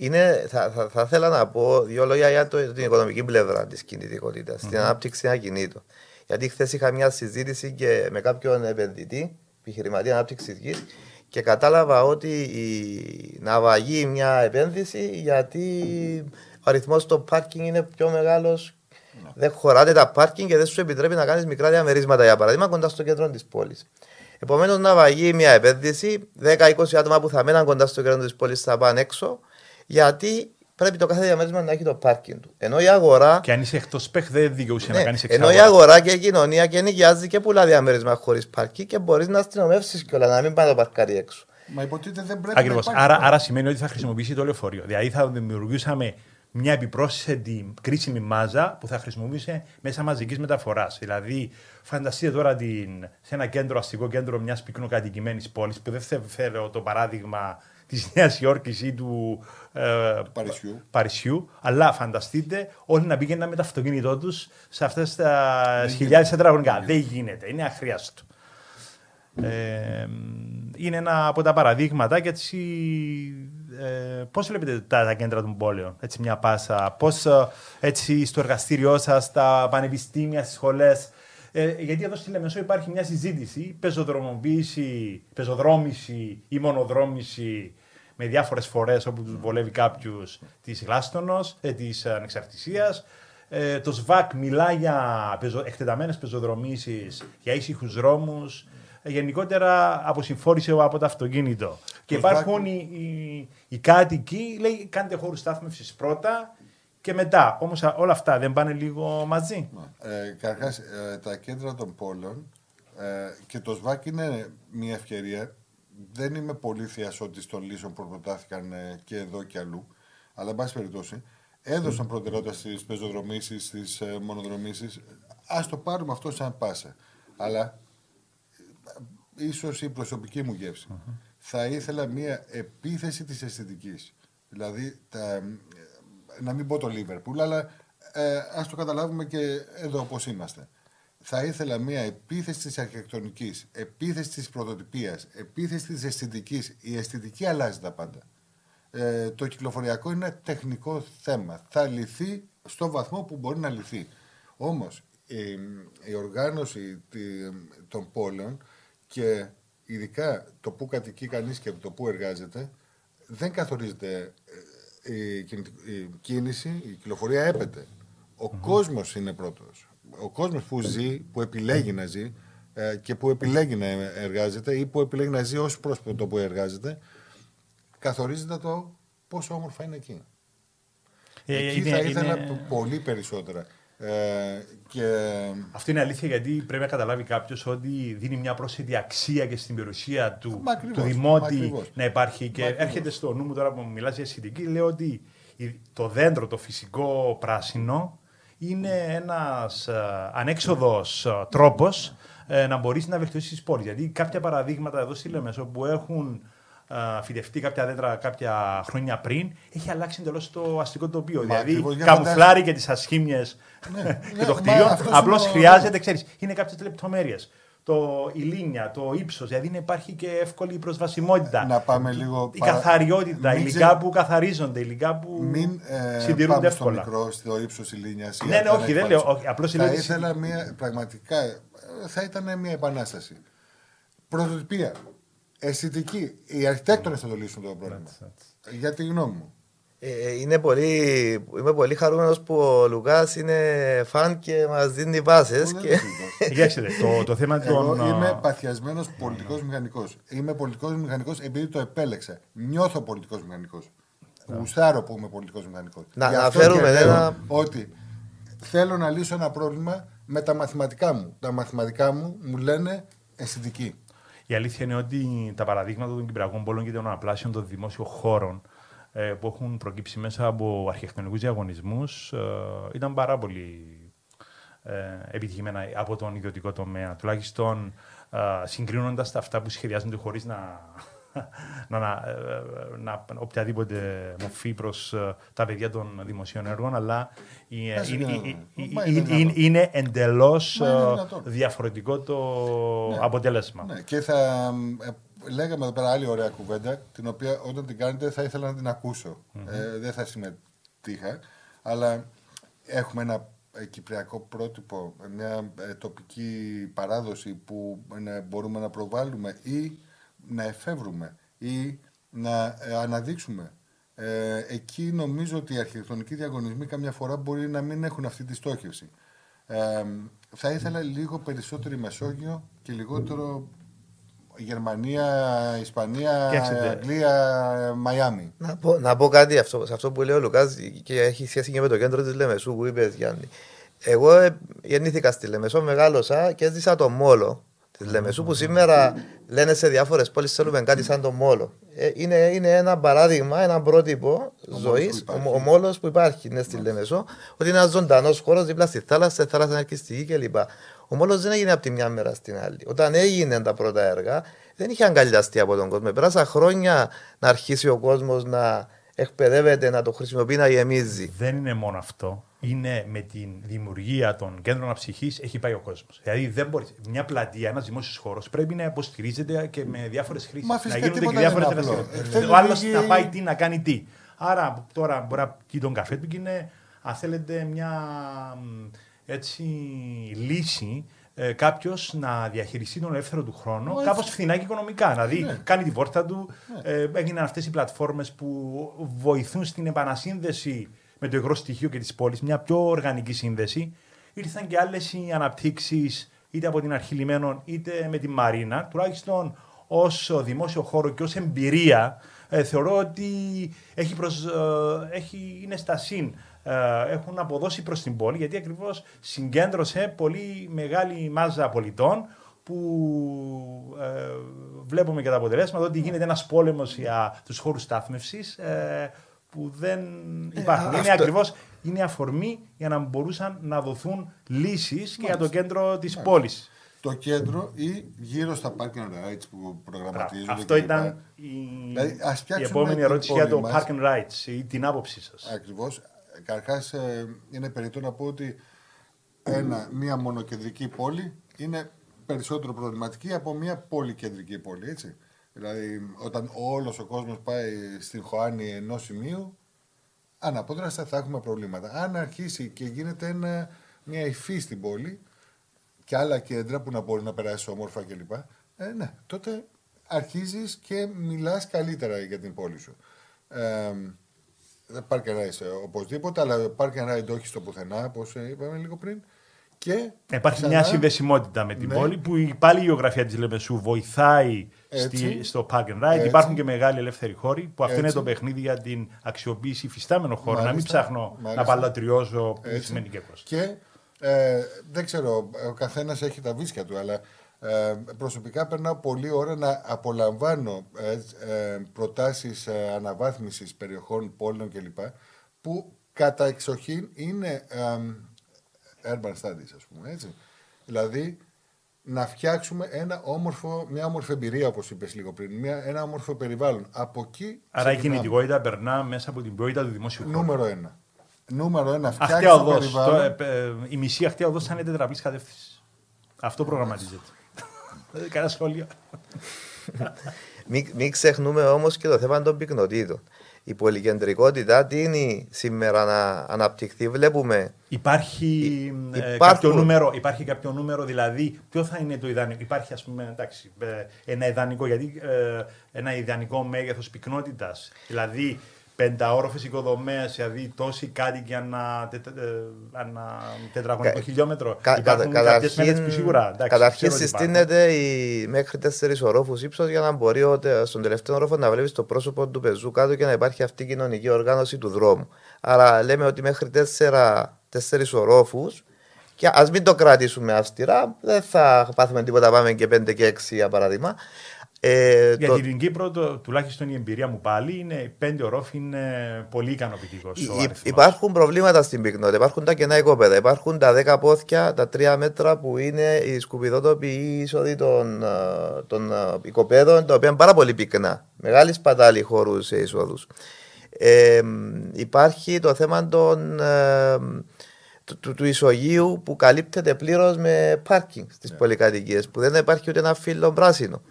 [SPEAKER 1] Είναι, θα, θα, θα ήθελα να πω δύο λόγια για το, την οικονομική πλευρά της κινητικότητας, mm-hmm. την ανάπτυξη ακινήτων. Γιατί χθες είχα μια συζήτηση και με κάποιον επενδυτή, επιχειρηματία ανάπτυξης γης, και κατάλαβα ότι η, να βαγεί μια επένδυση γιατί ο αριθμός των πάρκινγκ είναι πιο μεγάλος. Ναι. Δεν χωράτε τα πάρκινγκ και δεν σου επιτρέπει να κάνεις μικρά διαμερίσματα, για παράδειγμα, κοντά στο κέντρο της πόλης. Επομένως, να βαγεί μια επένδυση, 10-20 άτομα που θα μέναν κοντά στο κέντρο της πόλης θα πάνε έξω γιατί πρέπει το κάθε διαμέρισμα να έχει το πάρκινγκ του. Ενώ η αγορά.
[SPEAKER 3] Και αν είσαι εκτός πεχ, δεν δικαιούσε
[SPEAKER 1] ναι,
[SPEAKER 3] να κάνεις
[SPEAKER 1] εξάρτηση. Ενώ η αγορά και η κοινωνία και νοικιάζει και πουλά διαμέρισμα χωρίς πάρκινγκ και μπορείς να αστυνομεύσεις κιόλας να μην πάει το παρκάρι έξω.
[SPEAKER 2] Μα υποτίθεται δεν πρέπει Ακριβώς.
[SPEAKER 3] να Άρα, άρα σημαίνει ότι θα χρησιμοποιήσει το λεωφορείο. Δηλαδή θα δημιουργούσαμε μια επιπρόσθετη κρίσιμη μάζα που θα χρησιμοποιούσε μέσα μαζικής μεταφοράς. Δηλαδή, φανταστείτε τώρα την, σε ένα κέντρο, αστικό κέντρο μιας πυκνοκατοικημένης πόλης, που δεν θέλω το παράδειγμα της Νέας Υόρκης ή του
[SPEAKER 2] ε,
[SPEAKER 3] Παρισιού. Παρισιού. Αλλά φανταστείτε όλοι να πήγαιναν με το αυτοκίνητό τους σε αυτές τα χιλιάδες τετραγωνικά. Δεν γίνεται. Είναι αχρίαστο. Ε, είναι ένα από τα παραδείγματα και έτσι ε, πώς βλέπετε τα, τα, κέντρα των πόλεων, έτσι μια πάσα, πώς ε, έτσι στο εργαστήριό σας, στα πανεπιστήμια, στις σχολές, ε, γιατί εδώ στη Λεμεσό υπάρχει μια συζήτηση, πεζοδρομοποίηση, πεζοδρόμηση ή μονοδρόμηση με διάφορες φορές όπου τους βολεύει κάποιου της Γλάστονος, ε, της ανεξαρτησίας. Ε, το ΣΒΑΚ μιλά για πεζο, εκτεταμένες πεζοδρομήσεις, για ήσυχους δρόμους. Ε, γενικότερα αποσυμφόρησε από το αυτοκίνητο. και υπάρχουν οι, οι, οι κάτοικοι, λέει, κάντε χώρους στάθμευσης πρώτα και μετά. Όμως όλα αυτά δεν πάνε λίγο μαζί.
[SPEAKER 2] Ε, Καταρχάς, ε, τα κέντρα των πόλεων ε, και το ΣΒΑΚ είναι μια ευκαιρία. Δεν είμαι πολύ θειασότης των λύσεων που προτάθηκαν ε, και εδώ και αλλού. Αλλά, εν πάση περιπτώσει, έδωσαν mm. προτεραιότητα στις πεζοδρομήσεις, στις ε, μονοδρομήσεις. Α το πάρουμε αυτό σαν πάσα. Αλλά ε, ίσως η προσωπική μου γευση θα ήθελα μια επίθεση της αισθητικής. Δηλαδή, τα, να μην πω το Λίβερπουλ, αλλά ε, ας το καταλάβουμε και εδώ όπως είμαστε. Θα ήθελα μια επίθεση της αρχιτεκτονικής, επίθεση της πρωτοτυπίας, επίθεση της αισθητικής. Η αισθητική αλλάζει τα πάντα. Ε, το κυκλοφοριακό είναι ένα τεχνικό θέμα. Θα λυθεί στο βαθμό που μπορεί να λυθεί. Όμως η, η οργάνωση των πόλεων και ειδικά το που κατοικεί κανείς και το που εργάζεται δεν καθορίζεται ε, η, κίνηση, η κυκλοφορία έπεται. Ο mm κόσμος είναι πρώτος. Ο κόσμος που ζει, που επιλέγει να ζει ε, και που επιλέγει να εργάζεται ή που επιλέγει να ζει ως πρόσωπο το που εργάζεται, καθορίζεται το πόσο όμορφα είναι εκεί. Ε, εκεί είναι, θα ήθελα πολύ περισσότερα. Ε, και...
[SPEAKER 3] Αυτό είναι αλήθεια γιατί πρέπει να καταλάβει κάποιος ότι δίνει μια πρόσθετη αξία και στην περιουσία του, του δημότη να υπάρχει. Και έρχεται στο νου μου τώρα που μιλάς για αισθητική, λέω ότι το δέντρο, το φυσικό πράσινο, είναι ένας ε, ανέξοδος ε, τρόπος ε, να μπορείς να βελτιώσεις τις πόλεις. Γιατί κάποια παραδείγματα εδώ στη Λεμεσό που έχουν φυτευτεί κάποια δέντρα κάποια χρόνια πριν, έχει αλλάξει εντελώς το αστικό τοπίο. Μα, δηλαδή, καμουφλάρει και τις ασχήμιες ναι, και το ναι, κτίριο. Απλώς χρειάζεται, ξέρεις, είναι κάποιες λεπτομέρειες. Το ηλίνια, το ύψος, δηλαδή να υπάρχει και εύκολη προσβασιμότητα.
[SPEAKER 2] Να πάμε λίγο.
[SPEAKER 3] Η καθαριότητα, μην υλικά που καθαρίζονται, υλικά που
[SPEAKER 2] μην, ε, συντηρούνται εύκολα. Στο μικρό, στο ύψος ηλίνια.
[SPEAKER 3] Ναι, ναι, όχι, δεν λέω. Απλώς
[SPEAKER 2] θα ήθελα μια. Πραγματικά θα ήταν μια επανάσταση. Πρωτοτυπία αισθητική. Οι αρχιτέκτονες θα το λύσουν το πρόβλημα. Για τη γνώμη μου.
[SPEAKER 1] Ε, ε, είναι πολύ, είμαι πολύ χαρούμενος που ο Λουκάς είναι φαν και μας δίνει βάσεις. Και...
[SPEAKER 3] το, το θέμα
[SPEAKER 2] Εγώ είμαι παθιασμένος πολιτικός μηχανικός. Είμαι πολιτικός μηχανικός επειδή το επέλεξα. Νιώθω πολιτικός μηχανικός. Γουστάρω που είμαι πολιτικός μηχανικός.
[SPEAKER 1] Να αναφέρουμε ένα.
[SPEAKER 2] Ότι θέλω να λύσω ένα πρόβλημα με τα μαθηματικά μου. Τα μαθηματικά μου μου λένε αισθητική.
[SPEAKER 3] Η αλήθεια είναι ότι τα παραδείγματα των Κυπριακών Πόλων και των αναπλάσεων των δημόσιων χώρων ε, που έχουν προκύψει μέσα από αρχιτεκτονικούς διαγωνισμούς ε, ήταν πάρα πολύ ε, επιτυχημένα από τον ιδιωτικό τομέα. Τουλάχιστον συγκρίνοντας τα αυτά που σχεδιάζονται χωρίς να να, να, να, οποιαδήποτε μορφή προς τα παιδιά των δημοσίων έργων, αλλά είναι εντελώς διαφορετικό το ναι. αποτέλεσμα.
[SPEAKER 2] Ναι. Και θα λέγαμε εδώ πέρα άλλη ωραία κουβέντα, την οποία όταν την κάνετε θα ήθελα να την ακούσω. Ε, δεν θα συμμετείχα, αλλά έχουμε ένα κυπριακό πρότυπο, μια ε, τοπική παράδοση που μπορούμε να προβάλλουμε ή να εφεύρουμε ή να ε, αναδείξουμε. Ε, εκεί νομίζω ότι οι αρχιτεκτονικοί διαγωνισμοί καμιά φορά μπορεί να μην έχουν αυτή τη στόχευση. Ε, θα ήθελα λίγο περισσότερη Μεσόγειο και λιγότερο Γερμανία, Ισπανία, Αγγλία, Μαϊάμι.
[SPEAKER 1] Να πω, να πω κάτι αυτό, σε αυτό που λέει ο Λουκάς και έχει σχέση και με το κέντρο της Λεμεσού που είπες Γιάννη. Εγώ ε, γεννήθηκα στη Λεμεσό, μεγάλωσα και έζησα το Μόλο της Λεμεσού που σήμερα λένε σε διάφορες πόλεις θέλουμε κάτι σαν το Μόλο. Ε, είναι, είναι ένα παράδειγμα, ένα πρότυπο ζωής, ο, ο Μόλος που υπάρχει είναι στη Λεμεσό, ότι είναι ένας ζωντανός χώρος δίπλα στη θάλασσα, στη θάλασσα αναρκιστική κλπ. Ο Μόλο δεν έγινε από τη μια μέρα στην άλλη. Όταν έγιναν τα πρώτα έργα, δεν είχε αγκαλιαστεί από τον κόσμο. Πέρασα χρόνια να αρχίσει ο κόσμος να εκπαιδεύεται, να το χρησιμοποιεί, να γεμίζει.
[SPEAKER 3] Δεν είναι μόνο αυτό είναι με τη δημιουργία των κέντρων αψυχής έχει πάει ο κόσμος. Δηλαδή δεν μπορείς. Μια πλατεία, ένας δημόσιος χώρος πρέπει να υποστηρίζεται και με διάφορες χρήσεις.
[SPEAKER 2] Να γίνονται και διάφορες
[SPEAKER 3] δραστηριότητε. Ο άλλος να πάει τι, να κάνει τι. Άρα τώρα μπορεί να πει τον καφέ του και είναι, αν θέλετε, μια έτσι, λύση ε, κάποιος να διαχειριστεί τον ελεύθερο του χρόνο κάπως φθηνά και οικονομικά. Δηλαδή, ναι. κάνει την πόρτα του. Ναι. Ε, έγιναν αυτές οι πλατφόρμες που βοηθούν στην επανασύνδεση με το υγρό στοιχείο και τη πόλη, μια πιο οργανική σύνδεση. Ήρθαν και άλλες αναπτύξεις είτε από την αρχή λιμένων είτε με τη Μαρίνα, τουλάχιστον ως δημόσιο χώρο και ως εμπειρία. Ε, θεωρώ ότι έχει, προς, ε, έχει, είναι στα συν ε, έχουν αποδώσει προς την πόλη γιατί ακριβώς συγκέντρωσε πολύ μεγάλη μάζα πολιτών που ε, βλέπουμε και τα αποτελέσματα ότι γίνεται ένας πόλεμος για τους χώρους στάθμευσης ε, που δεν υπάρχουν. είναι
[SPEAKER 1] αυτό-
[SPEAKER 3] ακριβώς είναι αφορμή για να μπορούσαν να δοθούν λύσεις και για το κέντρο της πόλης.
[SPEAKER 2] Το κέντρο ή γύρω στα park and rides που προγραμματίζονται.
[SPEAKER 3] Αυτό
[SPEAKER 2] κλπ.
[SPEAKER 3] ήταν η,
[SPEAKER 2] Δηλαδή, ας
[SPEAKER 3] η
[SPEAKER 2] φτιάξουμε
[SPEAKER 3] επόμενη
[SPEAKER 2] την
[SPEAKER 3] ερώτηση για
[SPEAKER 2] πόλη
[SPEAKER 3] το
[SPEAKER 2] μας.
[SPEAKER 3] park and rides ή την άποψή σας.
[SPEAKER 2] Ακριβώς. Καταρχά, είναι περιττό να πω ότι ένα, μια μονοκεντρική πόλη είναι περισσότερο προβληματική από μια πολυκεντρική πόλη. Έτσι. Δηλαδή, όταν όλος ο κόσμος πάει στην Χωάνη ενός σημείου, αναπόδραστα θα έχουμε προβλήματα. Αν αρχίσει και γίνεται ένα, μια υφή στην πόλη και άλλα κέντρα που να μπορεί να περάσει όμορφα κλπ. Ε, ναι, τότε αρχίζεις και μιλάς καλύτερα για την πόλη σου. Ε, Park and Ride ε, οπωσδήποτε, αλλά Park and Ride όχι στο πουθενά, όπως ε, είπαμε λίγο πριν. Και
[SPEAKER 3] Υπάρχει
[SPEAKER 2] ξανά-
[SPEAKER 3] μια συνδεσιμότητα με την
[SPEAKER 2] Ναι.
[SPEAKER 3] πόλη που η- πάλι η γεωγραφία της Λεμεσού βοηθάει
[SPEAKER 2] Έτσι.
[SPEAKER 3] στη, στο park and ride.
[SPEAKER 2] Έτσι.
[SPEAKER 3] Υπάρχουν και μεγάλοι ελεύθεροι χώροι που αυτό είναι
[SPEAKER 2] Έτσι.
[SPEAKER 3] το παιχνίδι για την αξιοποίηση υφιστάμενων χώρων. Να μην
[SPEAKER 2] Μάλιστα.
[SPEAKER 3] ψάχνω
[SPEAKER 2] Μάλιστα.
[SPEAKER 3] να παλατριώσω που
[SPEAKER 2] Έτσι.
[SPEAKER 3] σημαίνει και πώς.
[SPEAKER 2] Και ε, δεν ξέρω, ο καθένας έχει τα βίσκια του, αλλά ε, προσωπικά περνάω πολλή ώρα να απολαμβάνω ε, ε, προτάσεις ε, αναβάθμισης περιοχών, πόλεων κλπ. που κατά εξοχήν είναι ε, urban studies, ας πούμε, έτσι. Δηλαδή, να φτιάξουμε ένα όμορφο, μια όμορφη εμπειρία, όπως είπες λίγο πριν, μια, ένα όμορφο περιβάλλον. Από εκεί
[SPEAKER 3] Άρα η
[SPEAKER 2] ξεκινάμε.
[SPEAKER 3] κινητικότητα περνά μέσα από την ποιότητα του δημόσιου χώρου.
[SPEAKER 2] Νούμερο ένα. Νούμερο ένα,
[SPEAKER 3] Αχτέα
[SPEAKER 2] φτιάξεις το
[SPEAKER 3] οδός.
[SPEAKER 2] περιβάλλον.
[SPEAKER 3] Το, ε, ε, η μισή αχτέα οδός θα είναι τετραπλής κατεύθυνσης. Αυτό προγραμματίζεται. Ε, Κανένα σχόλιο.
[SPEAKER 1] Μην, μην ξεχνούμε όμως και το θέμα των πυκνοτήτων. Η πολυκεντρικότητα τίνει σήμερα να αναπτυχθεί. Βλέπουμε
[SPEAKER 3] Υπάρχει,
[SPEAKER 1] Υ-
[SPEAKER 3] ε,
[SPEAKER 1] υπάρχουν.
[SPEAKER 3] κάποιο νούμερο, υπάρχει κάποιο νούμερο, δηλαδή ποιο θα είναι το ιδανικό. Υπάρχει ας πούμε εντάξει, ε, ένα ιδανικό, γιατί ε, ένα ιδανικό μέγεθος πυκνότητας. Δηλαδή πενταόροφες οικοδομές, δηλαδή τόσοι κάτοικοι ανά, τετ, ε, ανά τετραγωνικό
[SPEAKER 1] Κα-
[SPEAKER 3] χιλιόμετρο.
[SPEAKER 1] κα-
[SPEAKER 3] Υπάρχουν
[SPEAKER 1] κατα-
[SPEAKER 3] κάποιες μελέτες που σίγουρα, εντάξει,
[SPEAKER 1] καταρχήν
[SPEAKER 3] ξέρω ότι υπάρχουν.
[SPEAKER 1] συστήνεται η, μέχρι τέσσερις ορόφους ύψος για να μπορεί ο, τε- στον τελευταίο όροφο να βλέπεις το πρόσωπο του πεζού κάτω και να υπάρχει αυτή η κοινωνική οργάνωση του δρόμου. Άρα λέμε ότι μέχρι τέσσερις ορόφους και ας μην το κρατήσουμε αυστηρά, δεν θα πάθουμε τίποτα. Πάμε και 5 και 6 για παράδειγμα. Ε,
[SPEAKER 3] Για
[SPEAKER 1] το-
[SPEAKER 3] την Κύπρο, το, τουλάχιστον η εμπειρία μου πάλι, είναι οι πέντε ορόφοι είναι πολύ ικανοποιητικός.
[SPEAKER 1] Υ- υ- Υπάρχουν προβλήματα στην πυκνότητα. Υπάρχουν τα κενά οικόπεδα. Υπάρχουν τα 10 πόθια, τα 3 μέτρα που είναι οι σκουπιδότοποι ή οι είσοδοι των, α, των α, οικοπαίδων, τα οποία είναι πάρα πολύ πυκνά. Μεγάλη σπατάλη χώρου σε εισόδους. Ε, μ, υπάρχει το θέμα των, ε, του, του, του ισογείου που καλύπτεται πλήρως με πάρκινγκ στις πολυκατοικίες, που δεν υπάρχει ούτε ένα φύλλο πράσινο.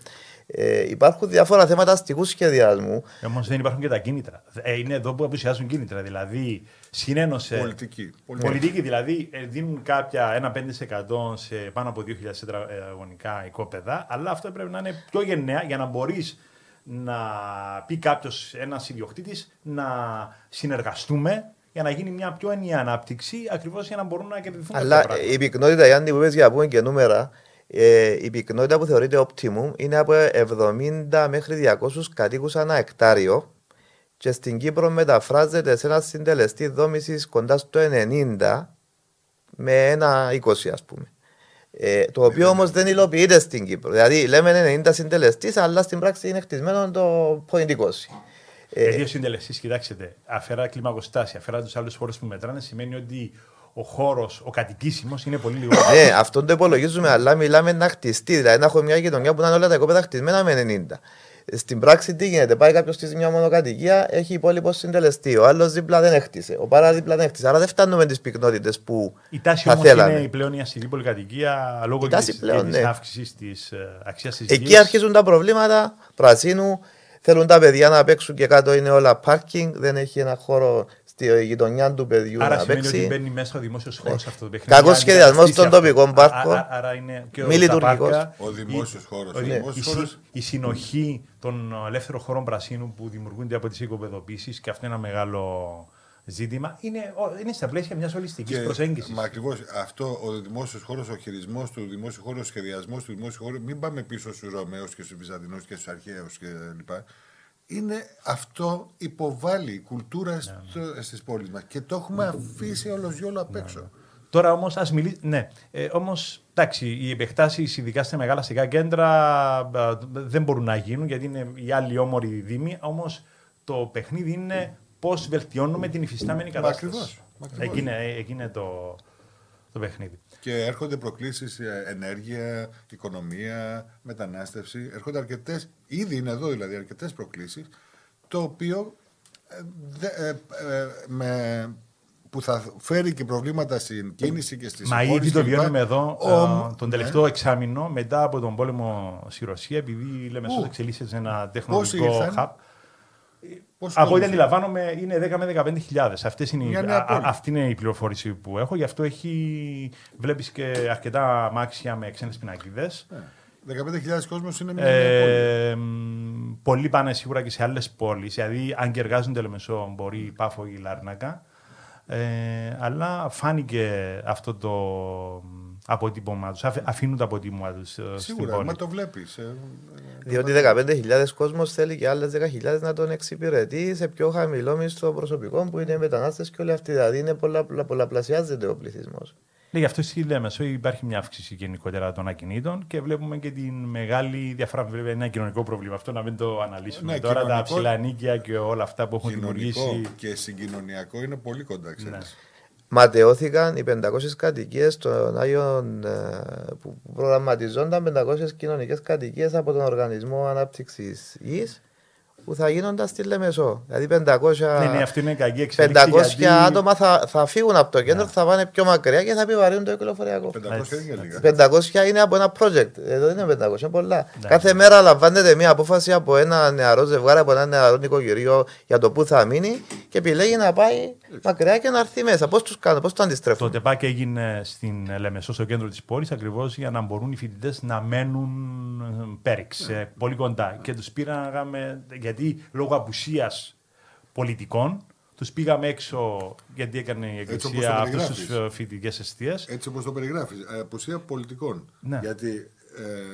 [SPEAKER 1] Ε, υπάρχουν διάφορα θέματα αστικού σχεδιασμού.
[SPEAKER 3] Όμως δεν υπάρχουν και τα κίνητρα. Ε, είναι εδώ που απουσιάζουν κίνητρα. Δηλαδή, συνένωσε.
[SPEAKER 2] Πολιτική.
[SPEAKER 3] Πολιτική, δηλαδή ε, δίνουν κάποια ένα 5% σε πάνω από 2.000 τετραγωνικά οικόπεδα, αλλά αυτό πρέπει να είναι πιο γενναία για να μπορείς να πει κάποιος, ένας ιδιοκτήτης, να συνεργαστούμε για να γίνει μια πιο ενιαία ανάπτυξη, ακριβώς για να μπορούν να κερδιθούν
[SPEAKER 1] Αλλά
[SPEAKER 3] κάποια πράγματα.
[SPEAKER 1] η πυκνότητα, Γιάννη, που είπες για να πούμε και νούμερα, ε, η πυκνότητα που θεωρείται optimum είναι από 70 μέχρι 200 κατοίκους ανά εκτάριο και στην Κύπρο μεταφράζεται σε ένα συντελεστή δόμησης κοντά στο 90 με ένα 20 ας πούμε. Ε, το οποίο όμως δεν υλοποιείται στην Κύπρο. Δηλαδή λέμε 90 συντελεστής, αλλά στην πράξη είναι χτισμένο το point 20. Ε,
[SPEAKER 3] Γιατί ο συντελεστή, κοιτάξτε, αφαιρά κλιμακοστάσια, αφαιρά τους άλλους χώρου που μετράνε, σημαίνει ότι ο χώρος, ο κατοικήσιμος είναι πολύ λιγότερο.
[SPEAKER 1] ναι, αυτό το υπολογίζουμε, αλλά μιλάμε να χτιστεί. Δηλαδή να έχουμε μια γειτονιά που να είναι όλα τα οικόπεδα χτισμένα με 90. Στην πράξη τι γίνεται, πάει κάποιος στη μια μονοκατοικία, έχει υπόλοιπο συντελεστή. Ο άλλος δίπλα δεν έχτισε. Ο παράς δίπλα δεν έχτισε. Άρα δεν φτάνουμε τις πυκνότητες που
[SPEAKER 3] Η τάση
[SPEAKER 1] θα
[SPEAKER 3] όμως
[SPEAKER 1] θέλαμε.
[SPEAKER 3] είναι η πλέον η αστική πολυκατοικία λόγω
[SPEAKER 1] Η τάση
[SPEAKER 3] τη
[SPEAKER 1] πλέον, ναι.
[SPEAKER 3] αύξησης της αξίας της
[SPEAKER 1] Εκεί αρχίζουν τα προβλήματα πρασίνου. Θέλουν τα παιδιά να παίξουν και κάτω είναι όλα πάρκινγκ. Δεν έχει ένα χώρο στη γειτονιά του παιδιού
[SPEAKER 3] Άρα
[SPEAKER 1] να
[SPEAKER 3] σημαίνει ότι
[SPEAKER 1] παίξει.
[SPEAKER 3] μπαίνει μέσα ο δημόσιος χώρος αυτό το παιχνίδι.
[SPEAKER 1] Κακός
[SPEAKER 3] Αν
[SPEAKER 1] σχεδιασμός
[SPEAKER 3] καταστήσει
[SPEAKER 1] των
[SPEAKER 3] αυτό.
[SPEAKER 1] τοπικών
[SPEAKER 3] Α-
[SPEAKER 1] πάρκων.
[SPEAKER 3] α- Άρα είναι και
[SPEAKER 1] Μη
[SPEAKER 3] τα
[SPEAKER 1] λειτουργικός.
[SPEAKER 3] πάρκα,
[SPEAKER 2] Ο δημόσιος
[SPEAKER 3] η-
[SPEAKER 2] χώρος.
[SPEAKER 3] ο
[SPEAKER 2] Ο
[SPEAKER 3] δη-
[SPEAKER 2] δημόσιος
[SPEAKER 3] η συ-
[SPEAKER 2] χώρος-
[SPEAKER 3] Η συνοχή των ελεύθερων χώρων πρασίνου που δημιουργούνται από τις οικοπεδοποίησεις και αυτό είναι ένα μεγάλο ζήτημα. Είναι, ο- είναι στα πλαίσια μιας ολιστικής προσέγγισης.
[SPEAKER 2] Μα ακριβώς αυτό ο δημόσιος χώρος, ο χειρισμός του δημόσιου χώρου, ο σχεδιασμός του δημόσιου χώρου, μην πάμε πίσω στους Ρωμαίους και στους Βυζαντινούς και στους Αρχαίους κλπ. Είναι αυτό υποβάλλει η κουλτούρα στο, στις πόλεις μας και το έχουμε αφήσει όλος γιόλο απ' έξω.
[SPEAKER 3] Τώρα όμως, ας μιλήσουμε. Ναι, ε, όμως, εντάξει, οι επεκτάσεις, ειδικά στα μεγάλα αστικά κέντρα, ε, δεν μπορούν να γίνουν γιατί είναι οι άλλοι όμοροι δήμοι. Όμως, το παιχνίδι είναι πώς βελτιώνουμε την υφιστάμενη
[SPEAKER 2] Μα
[SPEAKER 3] κατάσταση.
[SPEAKER 2] ακριβώς, μα ακριβώς.
[SPEAKER 3] Εκεί είναι, εκεί είναι το, το παιχνίδι.
[SPEAKER 2] Και έρχονται προκλήσεις ε, ενέργεια, οικονομία, μετανάστευση. Έρχονται αρκετές, ήδη είναι εδώ δηλαδή αρκετές προκλήσεις, το οποίο ε, δε- ε, ε, με, που θα φέρει και προβλήματα στην κίνηση και στις
[SPEAKER 3] Μα
[SPEAKER 2] πόλεις
[SPEAKER 3] ήδη το
[SPEAKER 2] κλπ.
[SPEAKER 3] βιώνουμε εδώ
[SPEAKER 2] Ομ-
[SPEAKER 3] ε, τον
[SPEAKER 2] ναι.
[SPEAKER 3] τελευταίο εξάμεινο μετά από τον πόλεμο στη Ρωσία, επειδή η Λεμεσός
[SPEAKER 2] Πού;
[SPEAKER 3] εξελίσσεται σε ένα
[SPEAKER 2] Πόσοι
[SPEAKER 3] τεχνολογικό
[SPEAKER 2] ήρθαν;
[SPEAKER 3] hub.
[SPEAKER 2] Πώς
[SPEAKER 3] Από ό,τι
[SPEAKER 2] κόσμος-
[SPEAKER 3] αντιλαμβάνομαι είναι 10 με 15 χιλιάδες. Αυτές είναι, οι-
[SPEAKER 2] Μια νέα
[SPEAKER 3] α- α-
[SPEAKER 2] πόλη.
[SPEAKER 3] αυτή είναι η πληροφόρηση που έχω. Γι' αυτό έχει, βλέπεις και αρκετά μάξια με ξένες πινακίδες.
[SPEAKER 2] Ναι. 15.000 κόσμος είναι μια νέα πόλη.
[SPEAKER 3] Ε, μ, πολλοί πάνε σίγουρα και σε άλλες πόλεις. Δηλαδή, αν και εργάζονται Λεμεσό, μπορεί η Πάφο ή η Λάρνακα. Ε, αλλά φάνηκε αυτό το μ, αποτύπωμα τους. Αφ- Αφήνουν το αποτύπωμα τους ε, στην
[SPEAKER 2] Σίγουρα,
[SPEAKER 3] πόλη.
[SPEAKER 2] μα το βλέπεις. ε,
[SPEAKER 1] Διότι 15.000 κόσμος θέλει και άλλες 10.000 να τον εξυπηρετεί σε πιο χαμηλό μισθό προσωπικό που είναι οι μετανάστες και όλοι αυτοί. Δηλαδή είναι πολλα, πολλα- πολλαπλασιάζεται ο πληθυσμός.
[SPEAKER 3] Ναι, γι' αυτό στη Λέμεσο υπάρχει μια αύξηση γενικότερα των ακινήτων και βλέπουμε και την μεγάλη διαφορά. Βέβαια, είναι ένα κοινωνικό πρόβλημα αυτό να μην το αναλύσουμε
[SPEAKER 2] Ναι,
[SPEAKER 3] τώρα. Τα
[SPEAKER 2] κοινωνικό-
[SPEAKER 3] ψηλά νίκια και όλα αυτά που έχουν
[SPEAKER 2] κοινωνικό
[SPEAKER 3] δημιουργήσει.
[SPEAKER 2] και συγκοινωνιακό είναι πολύ κοντά, ξέρεις.
[SPEAKER 3] Ναι.
[SPEAKER 1] Ματαιώθηκαν οι 500 κατοικίες των Άγιων ε, που που προγραμματιζόνταν 500 κοινωνικές κατοικίες από τον Οργανισμό Ανάπτυξης Γης που θα γίνονταν στη Λεμεσό. Δηλαδή 500,
[SPEAKER 3] Ναι, ναι, αυτό είναι κακή εξέλιξη.
[SPEAKER 1] 500
[SPEAKER 3] γιατί-
[SPEAKER 1] άτομα θα, θα φύγουν από το κέντρο, θα πάνε πιο μακριά και θα επιβαρύνουν το κυκλοφοριακό.
[SPEAKER 2] 500 είναι και λίγα.
[SPEAKER 1] 500 είναι από ένα project. Εδώ δεν είναι 500, είναι πολλά. Κάθε μέρα λαμβάνεται μια απόφαση από ένα νεαρό ζευγάρι, από ένα νεαρό νοικοκυριό για το πού θα μείνει και επιλέγει να πάει μακριά και να έρθει μέσα. Πώς τους κάνουν, πώς το
[SPEAKER 3] Το
[SPEAKER 1] αντιστρέφουν.
[SPEAKER 3] ΤΕΠΑΚ έγινε στην Λεμεσό, στο κέντρο της πόλης, ακριβώς για να μπορούν οι φοιτητές να μένουν ε, πέριξ, ε, πολύ κοντά. Και τους πήραμε, γιατί λόγω απουσίας πολιτικών, τους πήγαμε έξω, γιατί έκανε η
[SPEAKER 2] όπως το
[SPEAKER 3] Εκκλησία αυτού
[SPEAKER 2] περιγράφεις.
[SPEAKER 3] του φοιτητικές αιστείες.
[SPEAKER 2] Έτσι όπως το περιγράφεις. Ε, Απουσία πολιτικών.
[SPEAKER 3] Ναι.
[SPEAKER 2] Γιατί.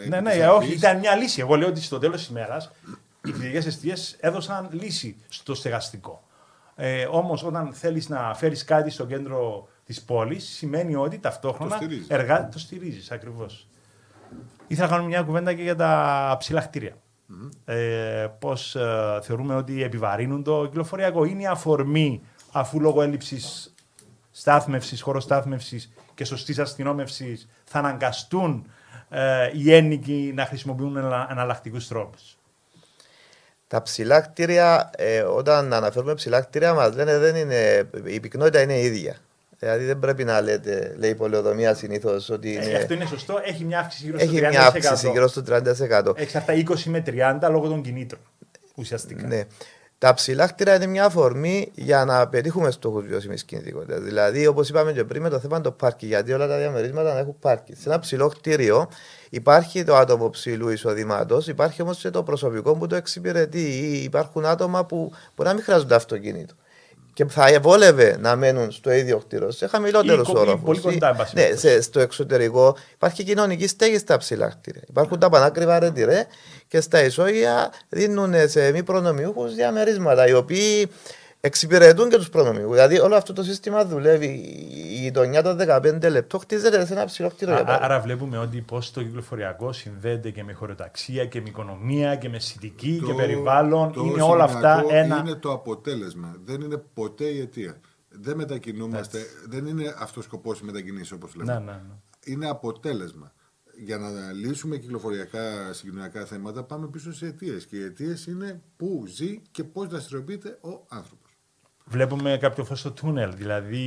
[SPEAKER 2] Ε,
[SPEAKER 3] Ναι,
[SPEAKER 2] επί
[SPEAKER 3] ναι,
[SPEAKER 2] της
[SPEAKER 3] όχι,
[SPEAKER 2] αρχής-
[SPEAKER 3] ήταν μια λύση. Εγώ λέω ότι στο τέλος της ημέρας οι φοιτητικές αιστείες έδωσαν λύση στο στεγαστικό. Ε, Όμως, όταν θέλεις να φέρεις κάτι στο κέντρο της πόλης, σημαίνει ότι ταυτόχρονα
[SPEAKER 2] Το στηρίζεις.
[SPEAKER 3] εργά... το στηρίζεις ακριβώς. Ήθελα να κάνουμε μια κουβέντα και για τα ψηλά κτίρια. Ε, Πώς ε, θεωρούμε ότι επιβαρύνουν το κυκλοφοριακό. Είναι η αφορμή αφού λόγω έλλειψης στάθμευσης, χώρος στάθμευσης και σωστής αστυνόμευσης θα αναγκαστούν ε, οι ένοικοι να χρησιμοποιούν εναλλακτικούς τρόπους.
[SPEAKER 1] Τα ψηλά κτίρια, ε, όταν αναφέρουμε ψηλά κτίρια, μας λένε δεν είναι, η πυκνότητα είναι ίδια. Δηλαδή δεν πρέπει να λέτε, λέει η πολεοδομία συνήθως, ότι είναι,
[SPEAKER 3] αυτό είναι σωστό. Έχει μια αύξηση γύρω
[SPEAKER 1] έχει
[SPEAKER 3] στο 30%.
[SPEAKER 1] μια αύξηση γύρω στο 30%.
[SPEAKER 3] Εξαρτάται 20 με 30 λόγω των κινήτρων. Ουσιαστικά.
[SPEAKER 1] Ναι. Τα ψηλά κτίρια είναι μια αφορμή για να πετύχουμε στόχους βιώσιμης κινητικότητας. Δηλαδή, όπως είπαμε και πριν, με το θέμα το πάρκι, γιατί όλα τα διαμερίσματα να έχουν πάρκι. Σε ένα ψηλό κτίριο υπάρχει το άτομο ψηλού εισοδήματος, υπάρχει όμως και το προσωπικό που το εξυπηρετεί. Ή Υπάρχουν άτομα που μπορεί να μην χρειάζονται αυτοκίνητο. Και θα ευόλευε να μένουν στο ίδιο κτίριο, σε χαμηλότερου
[SPEAKER 3] Ή κο- ή
[SPEAKER 1] όρου.
[SPEAKER 3] πολύ κοντά, εν πάση
[SPEAKER 1] Ναι,
[SPEAKER 3] περιπτώσει.
[SPEAKER 1] σε, στο εξωτερικό υπάρχει κοινωνική στέγη στα ψηλά κτίρια. Υπάρχουν τα πανάκριβα ρετυρέ και στα ισόγεια δίνουν σε μη προνομιούχους διαμερίσματα οι οποίοι εξυπηρετούν και τους προνομιούχου. Δηλαδή όλο αυτό το σύστημα δουλεύει. Η γειτονιά των 15 λεπτών χτίζεται σε ένα ψηλό κτίριο.
[SPEAKER 3] Α-
[SPEAKER 1] για
[SPEAKER 3] α-
[SPEAKER 1] παράδειγμα.
[SPEAKER 3] Άρα βλέπουμε ότι πώς το κυκλοφοριακό συνδέεται και με χωροταξία και με οικονομία και με αισθητική και
[SPEAKER 2] Το-
[SPEAKER 3] περιβάλλον.
[SPEAKER 2] το
[SPEAKER 3] είναι όλα αυτά
[SPEAKER 2] συγκοινωνιακό
[SPEAKER 3] ένα.
[SPEAKER 2] Είναι το αποτέλεσμα. Δεν είναι ποτέ η αιτία. Δεν μετακινούμαστε. Δεν είναι αυτός ο σκοπός η μετακινήση όπως λέμε.
[SPEAKER 3] Ναι, ναι, ναι.
[SPEAKER 2] Είναι αποτέλεσμα. Για να λύσουμε κυκλοφοριακά συγκοινωνιακά θέματα, πάμε πίσω σε αιτίες. Και οι αιτίες είναι πού ζει και πώς δραστηριοποιείται ο άνθρωπος.
[SPEAKER 3] Βλέπουμε κάποιο φως στο τούνελ. Δηλαδή.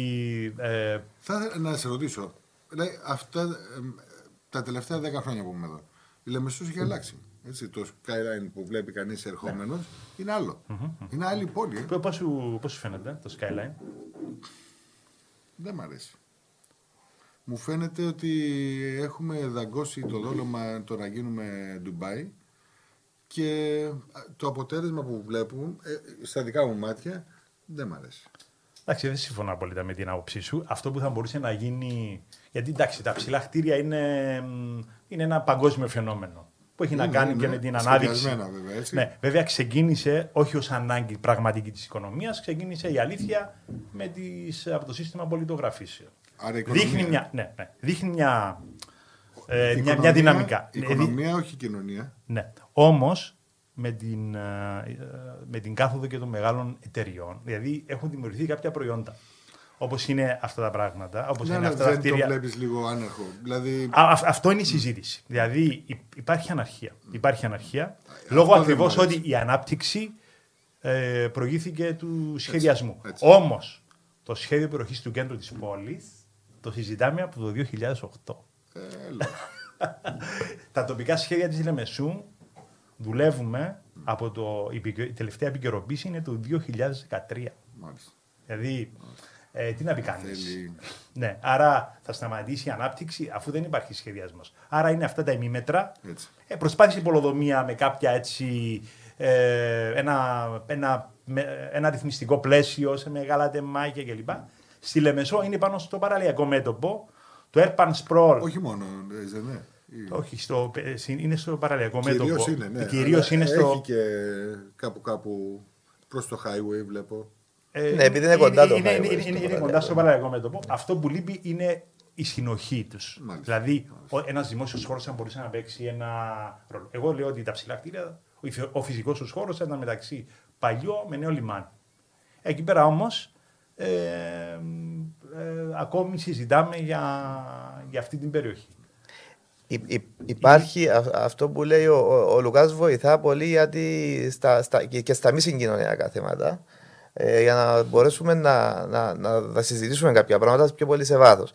[SPEAKER 3] Ε,
[SPEAKER 2] Θα ήθελα να σε ρωτήσω, λέει, αυτά, ε, τα τελευταία 10 χρόνια που είμαι εδώ, η Λεμεσός έχει αλλάξει. Έτσι, το skyline που βλέπει κανείς ερχόμενος είναι άλλο. Είναι άλλη πόλη. ε.
[SPEAKER 3] Πώς σου, πώς σου φαίνεται το skyline;
[SPEAKER 2] Δεν μ' αρέσει. Μου φαίνεται ότι έχουμε δαγκώσει το δόλωμα το να γίνουμε Ντουμπάι και το αποτέλεσμα που βλέπουμε ε, στα δικά μου μάτια δεν μ' αρέσει.
[SPEAKER 3] Εντάξει, δεν συμφωνώ απόλυτα με την άποψή σου. Αυτό που θα μπορούσε να γίνει. Γιατί εντάξει, τα ψηλά κτίρια είναι, μ, είναι ένα παγκόσμιο φαινόμενο. που έχει να
[SPEAKER 2] Είναι,
[SPEAKER 3] κάνει
[SPEAKER 2] είναι.
[SPEAKER 3] και με την ανάδειξη.
[SPEAKER 2] Σχεδιασμένα, βέβαια, έτσι.
[SPEAKER 3] Ναι, βέβαια ξεκίνησε όχι ως ανάγκη πραγματική της οικονομίας, ξεκίνησε η αλήθεια με τις, από το σύστημα πολιτογραφήσεων.
[SPEAKER 2] Άρα η οικονομία.
[SPEAKER 3] Δείχνει μια, ναι, ναι, δείχνει μια, ε,
[SPEAKER 2] Η
[SPEAKER 3] μια, μια
[SPEAKER 2] οικονομία-
[SPEAKER 3] δυναμικά.
[SPEAKER 2] Η
[SPEAKER 3] Ναι, δι-
[SPEAKER 2] οικονομία, όχι η κοινωνία.
[SPEAKER 3] ναι. Όμως με την, ε, ε, με την κάθοδο και των μεγάλων εταιριών, δηλαδή έχουν δημιουργηθεί κάποια προϊόντα. Όπως είναι αυτά τα πράγματα, όπως
[SPEAKER 2] Ναι,
[SPEAKER 3] είναι
[SPEAKER 2] αλλά
[SPEAKER 3] αυτά τα
[SPEAKER 2] δεν το
[SPEAKER 3] κτίρια.
[SPEAKER 2] βλέπεις λίγο άνερχο. Δηλαδή,
[SPEAKER 3] Α, αυ- αυτό είναι η συζήτηση. Δηλαδή υ- υπάρχει αναρχία. Υπάρχει αναρχία λόγω
[SPEAKER 2] αυτό δεν
[SPEAKER 3] ακριβώς
[SPEAKER 2] μου αρέσει.
[SPEAKER 3] ότι η ανάπτυξη ε, προηγήθηκε του σχεδιασμού.
[SPEAKER 2] έτσι.
[SPEAKER 3] Όμως το σχέδιο περιοχής του κέντρου της πόλης το συζητάμε από το 2008.
[SPEAKER 2] έλα.
[SPEAKER 3] Τα τοπικά σχέδια της Λεμεσού δουλεύουμε από το, η επικαι- η τελευταία επικαιροποίηση είναι το 2013.
[SPEAKER 2] Μάλιστα.
[SPEAKER 3] Δηλαδή, ε, τι να πει κανείς.
[SPEAKER 2] Θέλει.
[SPEAKER 3] Ναι, άρα θα σταματήσει η ανάπτυξη αφού δεν υπάρχει σχεδιασμός. Άρα είναι αυτά τα ημίμετρα.
[SPEAKER 2] Έτσι.
[SPEAKER 3] Ε, προσπάθησε η πολοδομία με κάποια έτσι, ε, ένα, ένα, με- ένα ρυθμιστικό πλαίσιο σε μεγάλα τεμάκια κλπ. Στη Λεμεσό είναι πάνω στο παραλιακό μέτωπο. Το Airpan Sprawl
[SPEAKER 2] Όχι μόνο, ε, δεν είναι. Ή-
[SPEAKER 3] όχι, στο, ε, συ- είναι στο παραλιακό
[SPEAKER 2] Κυρίως
[SPEAKER 3] μέτωπο.
[SPEAKER 2] είναι, ναι.
[SPEAKER 3] Κυρίως
[SPEAKER 2] Αλλά
[SPEAKER 3] είναι στο.
[SPEAKER 2] Έχει και κάπου κάπου προς το highway βλέπω.
[SPEAKER 3] ε,
[SPEAKER 1] Ναι, επειδή είναι κοντά το
[SPEAKER 3] είναι,
[SPEAKER 1] highway
[SPEAKER 3] είναι,
[SPEAKER 1] στο
[SPEAKER 3] είναι, είναι
[SPEAKER 1] παραλιακό.
[SPEAKER 3] κοντά στο παραλιακό μέτωπο. Αυτό που λείπει είναι η συνοχή τους.
[SPEAKER 2] Μάλιστα.
[SPEAKER 3] Δηλαδή, ένας δημόσιος χώρος θα μπορούσε να παίξει ένα ρόλο. Εγώ λέω ότι τα ψηλά κτίρια, ο, υφη- ο φυσικός τους χώρος ήταν μεταξύ παλιό με νέο λιμάνι. Εκεί πέρα όμως ε, ε, ακόμη συζητάμε για, για αυτή την περιοχή.
[SPEAKER 1] Υ- υ- υπάρχει α- αυτό που λέει ο, ο, ο Λουκάς βοηθά πολύ γιατί στα, στα, και, και στα μη συγκοινωνιακά θέματα ε, για να μπορέσουμε να, να, να, να συζητήσουμε κάποια πράγματα πιο πολύ σε βάθος.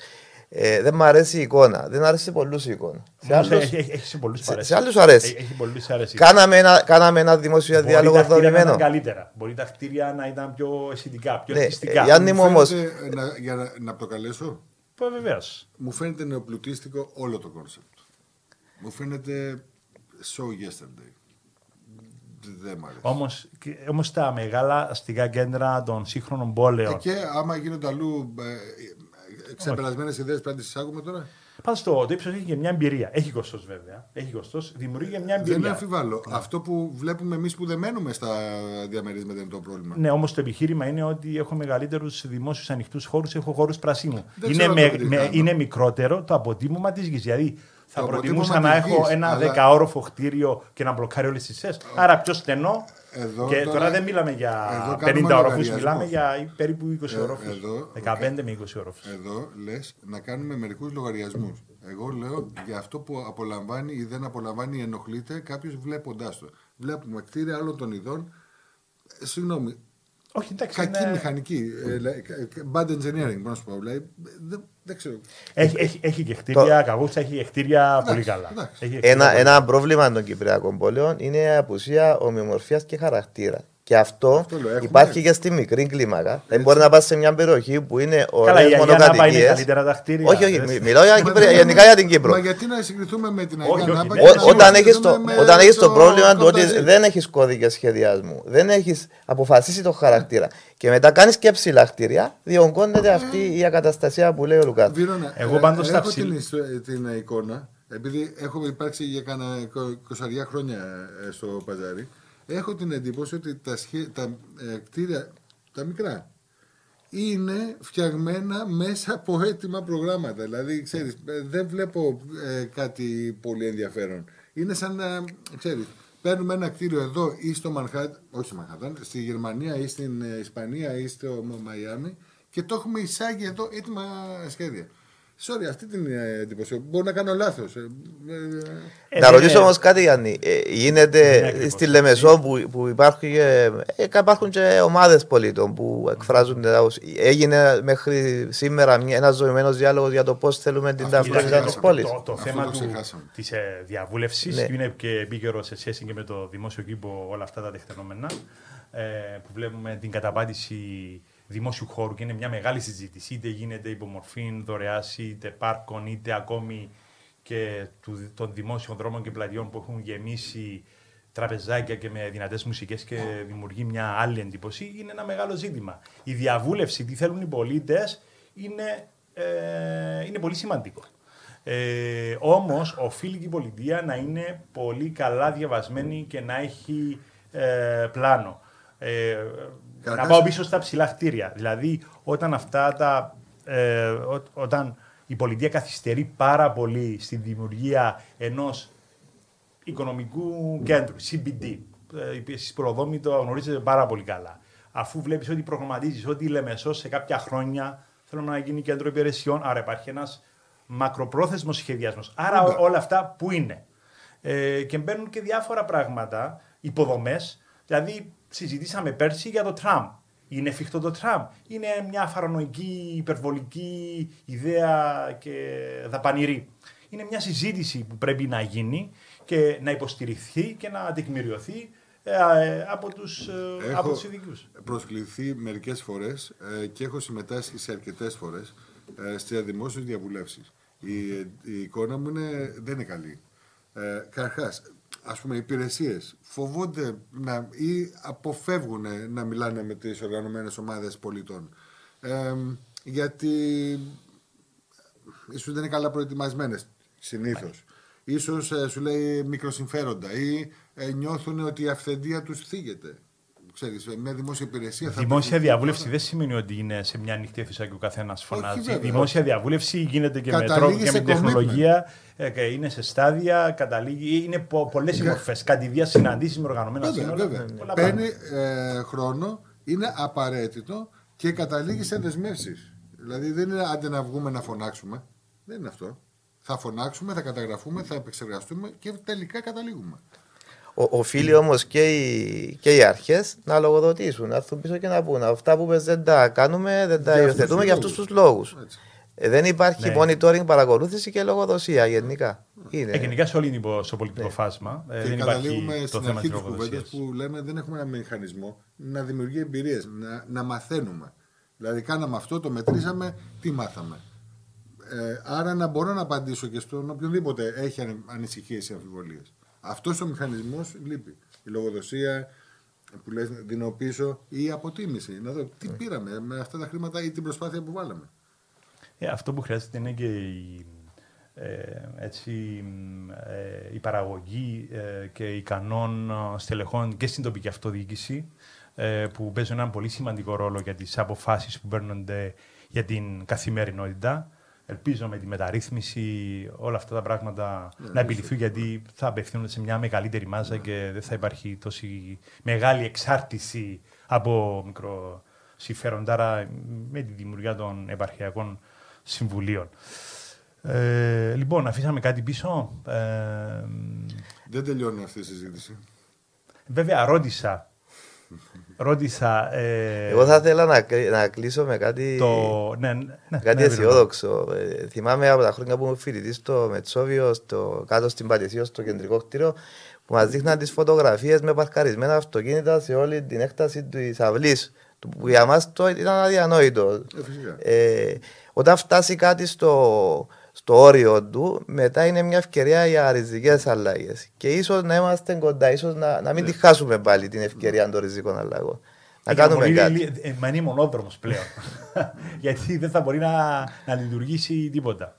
[SPEAKER 1] Ε, δεν μου αρέσει η εικόνα. Δεν αρέσει σε πολλούς η εικόνα. Σε
[SPEAKER 3] Όμως
[SPEAKER 1] άλλους,
[SPEAKER 3] έχει, έχει, έχει σε πολλούς
[SPEAKER 1] σε-
[SPEAKER 3] αρέσει.
[SPEAKER 1] σε άλλους αρέσει.
[SPEAKER 3] Έχει, έχει πολλούς αρέσει.
[SPEAKER 1] κάναμε, ένα, κάναμε ένα δημόσιο
[SPEAKER 3] Μπορεί
[SPEAKER 1] διάλογο
[SPEAKER 3] τα κτίρια να
[SPEAKER 1] δομημένο.
[SPEAKER 3] ήταν καλύτερα. Μπορεί τα κτίρια να ήταν πιο αισθητικά, πιο
[SPEAKER 1] Ναι,
[SPEAKER 3] ελκυστικά.
[SPEAKER 1] ε, Γιάννη μου όμως,
[SPEAKER 2] Φαίνεται, ε, να, για να, να προκαλέσω,
[SPEAKER 3] Βεβαίως.
[SPEAKER 2] μου φαίνεται νεοπλουτίστικο όλο το κόνσεπτ. Μου φαίνεται so yesterday. Δεν μ' αρέσει.
[SPEAKER 3] Όμως όμως τα μεγάλα αστικά κέντρα των σύγχρονων πόλεων.
[SPEAKER 2] Ε, και άμα γίνονται αλλού ε, ε, ξεπερασμένες ιδέες πρέπει να τις εισάγουμε τώρα.
[SPEAKER 3] Πάντω το, το ύψο έχει και μια εμπειρία. Έχει κοστό βέβαια. Έχει κοστό. Δημιουργεί και μια εμπειρία.
[SPEAKER 2] Δεν αμφιβάλλω. Αυτό που βλέπουμε εμείς που δεν μένουμε στα διαμερίσματα είναι το πρόβλημα.
[SPEAKER 3] Ναι, όμως το επιχείρημα είναι ότι έχω μεγαλύτερους δημόσιους ανοιχτούς χώρους, έχω χώρους πρασίνου.
[SPEAKER 2] Δεν
[SPEAKER 3] Είναι,
[SPEAKER 2] ξέρω
[SPEAKER 3] με,
[SPEAKER 2] το τι
[SPEAKER 3] με-
[SPEAKER 2] κάνω.
[SPEAKER 3] είναι μικρότερο το αποτίμωμα της γης. Δηλαδή θα
[SPEAKER 2] Το
[SPEAKER 3] προτιμούσα
[SPEAKER 2] αποτύπωμα
[SPEAKER 3] να
[SPEAKER 2] της
[SPEAKER 3] έχω
[SPEAKER 2] γης,
[SPEAKER 3] ένα
[SPEAKER 2] αλλά-
[SPEAKER 3] δεκαόροφο κτίριο και να μπλοκάρει όλες τις θέσει. Άρα πιο στενό.
[SPEAKER 2] Εδώ
[SPEAKER 3] και τώρα,
[SPEAKER 2] τώρα-
[SPEAKER 3] δεν μιλάμε
[SPEAKER 2] εδώ
[SPEAKER 3] για
[SPEAKER 2] κάνουμε
[SPEAKER 3] 50 όροφου,
[SPEAKER 2] λογαριασμό.
[SPEAKER 3] μιλάμε για περίπου 20
[SPEAKER 2] Ε,
[SPEAKER 3] όροφου.
[SPEAKER 2] εδώ,
[SPEAKER 3] 15 με 20 όροφου.
[SPEAKER 2] Εδώ λες να κάνουμε μερικούς λογαριασμούς. Εγώ λέω για αυτό που απολαμβάνει ή δεν απολαμβάνει ή ενοχλείται κάποιος βλέποντάς το. Βλέπουμε κτίρια άλλων των ειδών. Ε, συγγνώμη,
[SPEAKER 3] Όχι, εντάξει.
[SPEAKER 2] κακή
[SPEAKER 3] είναι-
[SPEAKER 2] μηχανική. ε, λέ- κα- bad engineering, μπορώ να σου πω. Δηλαδή, δεν, δεν ξέρω.
[SPEAKER 3] Έχει, έχει, έχει και κτίρια καγούτσα, έχει και κτίρια πολύ καλά.
[SPEAKER 2] εντάξει.
[SPEAKER 3] Έχει και κτίρια
[SPEAKER 1] Ένα,
[SPEAKER 3] πολύ-
[SPEAKER 1] ένα πρόβλημα των Κυπριακών πόλεων είναι η απουσία ομοιομορφίας και χαρακτήρας. Και αυτό,
[SPEAKER 2] Αυτό λέω, έχουμε-
[SPEAKER 1] υπάρχει και στη μικρή κλίμακα. Δεν μπορεί να πας σε μια περιοχή που είναι
[SPEAKER 3] Καλά,
[SPEAKER 1] ωραίε
[SPEAKER 3] η Αγία Νάπα είναι
[SPEAKER 1] μονοκατοικίες.
[SPEAKER 3] καλύτερα τα κτίρια.
[SPEAKER 1] Όχι, όχι,
[SPEAKER 3] δεν-
[SPEAKER 1] μι- μιλάω για,
[SPEAKER 2] Μα
[SPEAKER 1] Κύπρο,
[SPEAKER 2] δεν-
[SPEAKER 1] γενικά για την Κύπρο.
[SPEAKER 2] Μα γιατί να συγκριθούμε με την
[SPEAKER 3] Όχι,
[SPEAKER 2] Αγία
[SPEAKER 3] όχι,
[SPEAKER 2] Νάπα
[SPEAKER 3] δεν-
[SPEAKER 2] και
[SPEAKER 1] Ό-
[SPEAKER 2] να
[SPEAKER 1] όταν έχεις το,
[SPEAKER 2] συγκριθούμε με
[SPEAKER 1] όταν έχεις το
[SPEAKER 2] το
[SPEAKER 1] πρόβλημα του ότι
[SPEAKER 2] Κονταζή.
[SPEAKER 1] δεν έχεις κώδικες σχεδιασμού, δεν έχεις αποφασίσει το χαρακτήρα και μετά κάνεις και ψηλά κτίρια, διονγκώνεται αυτή η ακαταστασία που λέει ο Λουκάς.
[SPEAKER 2] Βίρονα,
[SPEAKER 3] Εγώ
[SPEAKER 2] ε,
[SPEAKER 3] πάντως στα
[SPEAKER 2] έχω
[SPEAKER 3] ψηλ-
[SPEAKER 2] την, ιστο- την ε, εικόνα, επειδή έχω υπάρξει για κάνα 20 χρόνια ε, στο παζάρι, έχω την εντύπωση ότι τα, σχέ- τα ε, κτίρια, τα μικρά, είναι φτιαγμένα μέσα από έτοιμα προγράμματα. Δηλαδή, ξέρεις, ε, δεν βλέπω ε, κάτι πολύ ενδιαφέρον. Είναι σαν να, ξέρεις, παίρνουμε ένα κτίριο εδώ ή στο Μανχάτ, όχι στο Μανχάταν, στη Γερμανία ή στην ε, Ισπανία ή στο Μαϊάμι και το έχουμε εισάγει εδώ έτοιμα σχέδια. Sorry, αυτή την ε, εντύπωση. Μπορώ να κάνω λάθος.
[SPEAKER 3] Ε,
[SPEAKER 1] Να
[SPEAKER 3] δεν
[SPEAKER 1] ρωτήσω
[SPEAKER 3] είναι-
[SPEAKER 1] όμως κάτι, Γιάννη. Ε,
[SPEAKER 3] Δεν είναι
[SPEAKER 1] γίνεται
[SPEAKER 3] ακριβώς
[SPEAKER 1] στη
[SPEAKER 3] έτσι.
[SPEAKER 1] Λεμεσό που, που υπάρχουν, και, ε, υπάρχουν και ομάδες πολιτών που εκφράζουν. τα- Έγινε μέχρι σήμερα μια- ένας ζωημένος διάλογος για το πώς θέλουμε την
[SPEAKER 2] Αυτό
[SPEAKER 1] ταυτότητα
[SPEAKER 2] ξεχάσαμε.
[SPEAKER 1] της πόλης.
[SPEAKER 3] Το, το
[SPEAKER 2] Αυτό
[SPEAKER 3] θέμα
[SPEAKER 2] το
[SPEAKER 3] του,
[SPEAKER 2] ξεχάσαμε.
[SPEAKER 3] της ε, διαβούλευσης
[SPEAKER 1] Ναι.
[SPEAKER 3] που είναι και επίκαιρο σε σχέση και με το δημόσιο κήπο όλα αυτά τα τεκτενόμενα ε, που βλέπουμε την καταπάτηση δημόσιου χώρου και είναι μια μεγάλη συζήτηση είτε γίνεται υπομορφή δωρεά είτε πάρκων είτε ακόμη και του, των δημόσιων δρόμων και πλατιών που έχουν γεμίσει τραπεζάκια και με δυνατές μουσικές και δημιουργεί μια άλλη εντύπωση, είναι ένα μεγάλο ζήτημα. Η διαβούλευση, τι θέλουν οι πολίτες, είναι, ε, είναι πολύ σημαντικό. Ε, Όμως, οφείλει και η πολιτεία να είναι πολύ καλά διαβασμένη και να έχει ε, πλάνο. Ε, να πάω πίσω στα ψηλά κτίρια. Δηλαδή, όταν αυτά τα. Ε, όταν η πολιτεία καθυστερεί πάρα πολύ στη δημιουργία ενός οικονομικού κέντρου, CBD, ε, εσείς προδόμοι το γνωρίζετε πάρα πολύ καλά. Αφού βλέπεις ότι προγραμματίζεις ότι η Λεμεσό σε κάποια χρόνια θέλουμε να γίνει κέντρο υπηρεσιών, άρα υπάρχει ένας μακροπρόθεσμος σχεδιασμός. Άρα όλα αυτά που είναι. Ε, και μπαίνουν και διάφορα πράγματα, υποδομές, δηλαδή συζητήσαμε πέρσι για το τραμ. Είναι εφικτό το τραμ. Είναι μια φαρανοϊκή, υπερβολική ιδέα και δαπανηρή. Είναι μια συζήτηση που πρέπει να γίνει και να υποστηριχθεί και να τεκμηριωθεί ε, από τους, ε, έχω από τους ειδικούς.
[SPEAKER 2] προσκληθεί μερικές φορές ε, και έχω συμμετάσχει σε αρκετές φορές σε δημόσιες διαβουλεύσεις. Η, η εικόνα μου είναι, δεν είναι καλή. Ε, Καρχάς, ας πούμε, οι υπηρεσίες φοβούνται να, ή αποφεύγουν να μιλάνε με τις οργανωμένες ομάδες πολιτών. γιατί ίσως δεν είναι καλά προετοιμασμένες συνήθως. Ίσως ε, σου λέει μικροσυμφέροντα ή ε, νιώθουν ότι η αυθεντία τους θίγεται. Ξέρεις, μια δημόσια υπηρεσία.
[SPEAKER 3] Δημόσια διαβούλευση δεν σημαίνει ότι είναι σε μια ανοιχτή αίθουσα και ο καθένας φωνάζει. Η δημόσια διαβούλευση γίνεται και με τρόπο και με τεχνολογία. Ε, είναι σε στάδια, καταλήγει. Είναι πολλές οι μορφέ. Κατηδία συναντήσεις με οργανωμένα
[SPEAKER 2] σύνολα. Παίρνει ε, χρόνο, είναι απαραίτητο και καταλήγει σε δεσμεύσεις. Δηλαδή δεν είναι άντε να βγούμε να φωνάξουμε. Δεν είναι αυτό. Θα φωνάξουμε, θα καταγραφούμε, θα επεξεργαστούμε και τελικά καταλήγουμε.
[SPEAKER 1] Οφείλει όμως και οι, και οι αρχές να λογοδοτήσουν, να έρθουν πίσω και να πούνε αυτά που πες δεν τα κάνουμε, δεν τα υιοθετούμε για αυτούς τους λόγους. Ε, δεν υπάρχει ναι. monitoring, παρακολούθηση και λογοδοσία γενικά.
[SPEAKER 3] Είναι. Ε, γενικά σε όλη το πολιτικό ναι. φάσμα.
[SPEAKER 2] Ε, και δεν καταλήγουμε υπάρχει στην αρχή της κουβέντας που λέμε δεν έχουμε ένα μηχανισμό να δημιουργεί εμπειρίες, να, να μαθαίνουμε. Δηλαδή, κάναμε αυτό, το μετρήσαμε, τι μάθαμε. Ε, άρα να μπορώ να απαντήσω και στον οποιονδήποτε έχει ανησυχίες ή αμφιβολίες. Αυτός ο μηχανισμός λείπει. Η λογοδοσία που λες δίνω πίσω ή η αποτίμηση. Να δω τι ναι. πήραμε με αυτά τα χρήματα ή την προσπάθεια που βάλαμε.
[SPEAKER 3] Ε, αυτό που χρειάζεται είναι και η, ε, έτσι, ε, η παραγωγή ε, και ικανών στελεχών και στην τοπική αυτοδιοίκηση ε, που παίζουν έναν πολύ σημαντικό ρόλο για τις αποφάσεις που παίρνονται για την καθημερινότητα ελπίζω με τη μεταρρύθμιση όλα αυτά τα πράγματα ναι, να επιληθούν γιατί θα απευθύνονται σε μια μεγαλύτερη μάζα και δεν θα υπάρχει τόση μεγάλη εξάρτηση από μικροσυμφέροντα με τη δημιουργία των επαρχιακών συμβουλίων. Ε, λοιπόν, αφήσαμε κάτι πίσω. Ε,
[SPEAKER 2] δεν τελειώνει αυτή η συζήτηση.
[SPEAKER 3] Βέβαια, ρώτησα Ρώτησα. Ε,
[SPEAKER 1] Εγώ θα ήθελα να, να κλείσω με κάτι,
[SPEAKER 3] το... ναι, ναι,
[SPEAKER 1] κάτι ναι, αισιόδοξο. Ε, θυμάμαι από τα χρόνια που ήμουν φοιτητής στο Μετσόβιο, στο, κάτω στην Πατησίο, στο κεντρικό κτίριο, που μας δείχναν τις φωτογραφίες με παρκαρισμένα αυτοκίνητα σε όλη την έκταση της αυλής. Που για μας το ήταν αδιανόητο. Ε, ε, όταν φτάσει κάτι στο, στο όριο του, μετά είναι μια ευκαιρία για ριζικές αλλαγές. Και ίσως να είμαστε κοντά, ίσως να, να μην τη χάσουμε πάλι την ευκαιρία των ριζικών αλλαγών. Να κάνουμε κάτι.
[SPEAKER 3] Ε, μα είναι μονόδρομος πλέον. Γιατί δεν θα μπορεί να, να λειτουργήσει τίποτα.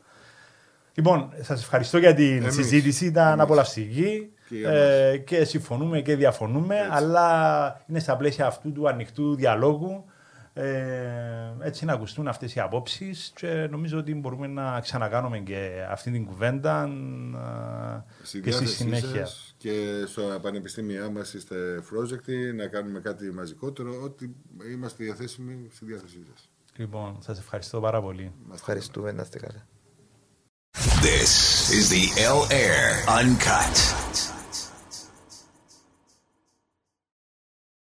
[SPEAKER 3] Λοιπόν, σας ευχαριστώ για την Εμείς. συζήτηση. Ήταν απολαυστική. Και, ε, και συμφωνούμε και διαφωνούμε, Έτσι. αλλά είναι στα πλαίσια αυτού του ανοιχτού διαλόγου ε, έτσι να ακουστούν αυτές οι απόψεις και νομίζω ότι μπορούμε να ξανακάνουμε και αυτή την κουβέντα
[SPEAKER 2] στη και στη συνέχεια. Και στο πανεπιστήμια μας είστε φρόζεκτοι να κάνουμε κάτι μαζικότερο, ότι είμαστε διαθέσιμοι στη διάθεσή σας.
[SPEAKER 3] Λοιπόν, σας ευχαριστώ πάρα πολύ.
[SPEAKER 1] Μας ευχαριστούμε, να είστε καλά.
[SPEAKER 4] This is the L Air Uncut.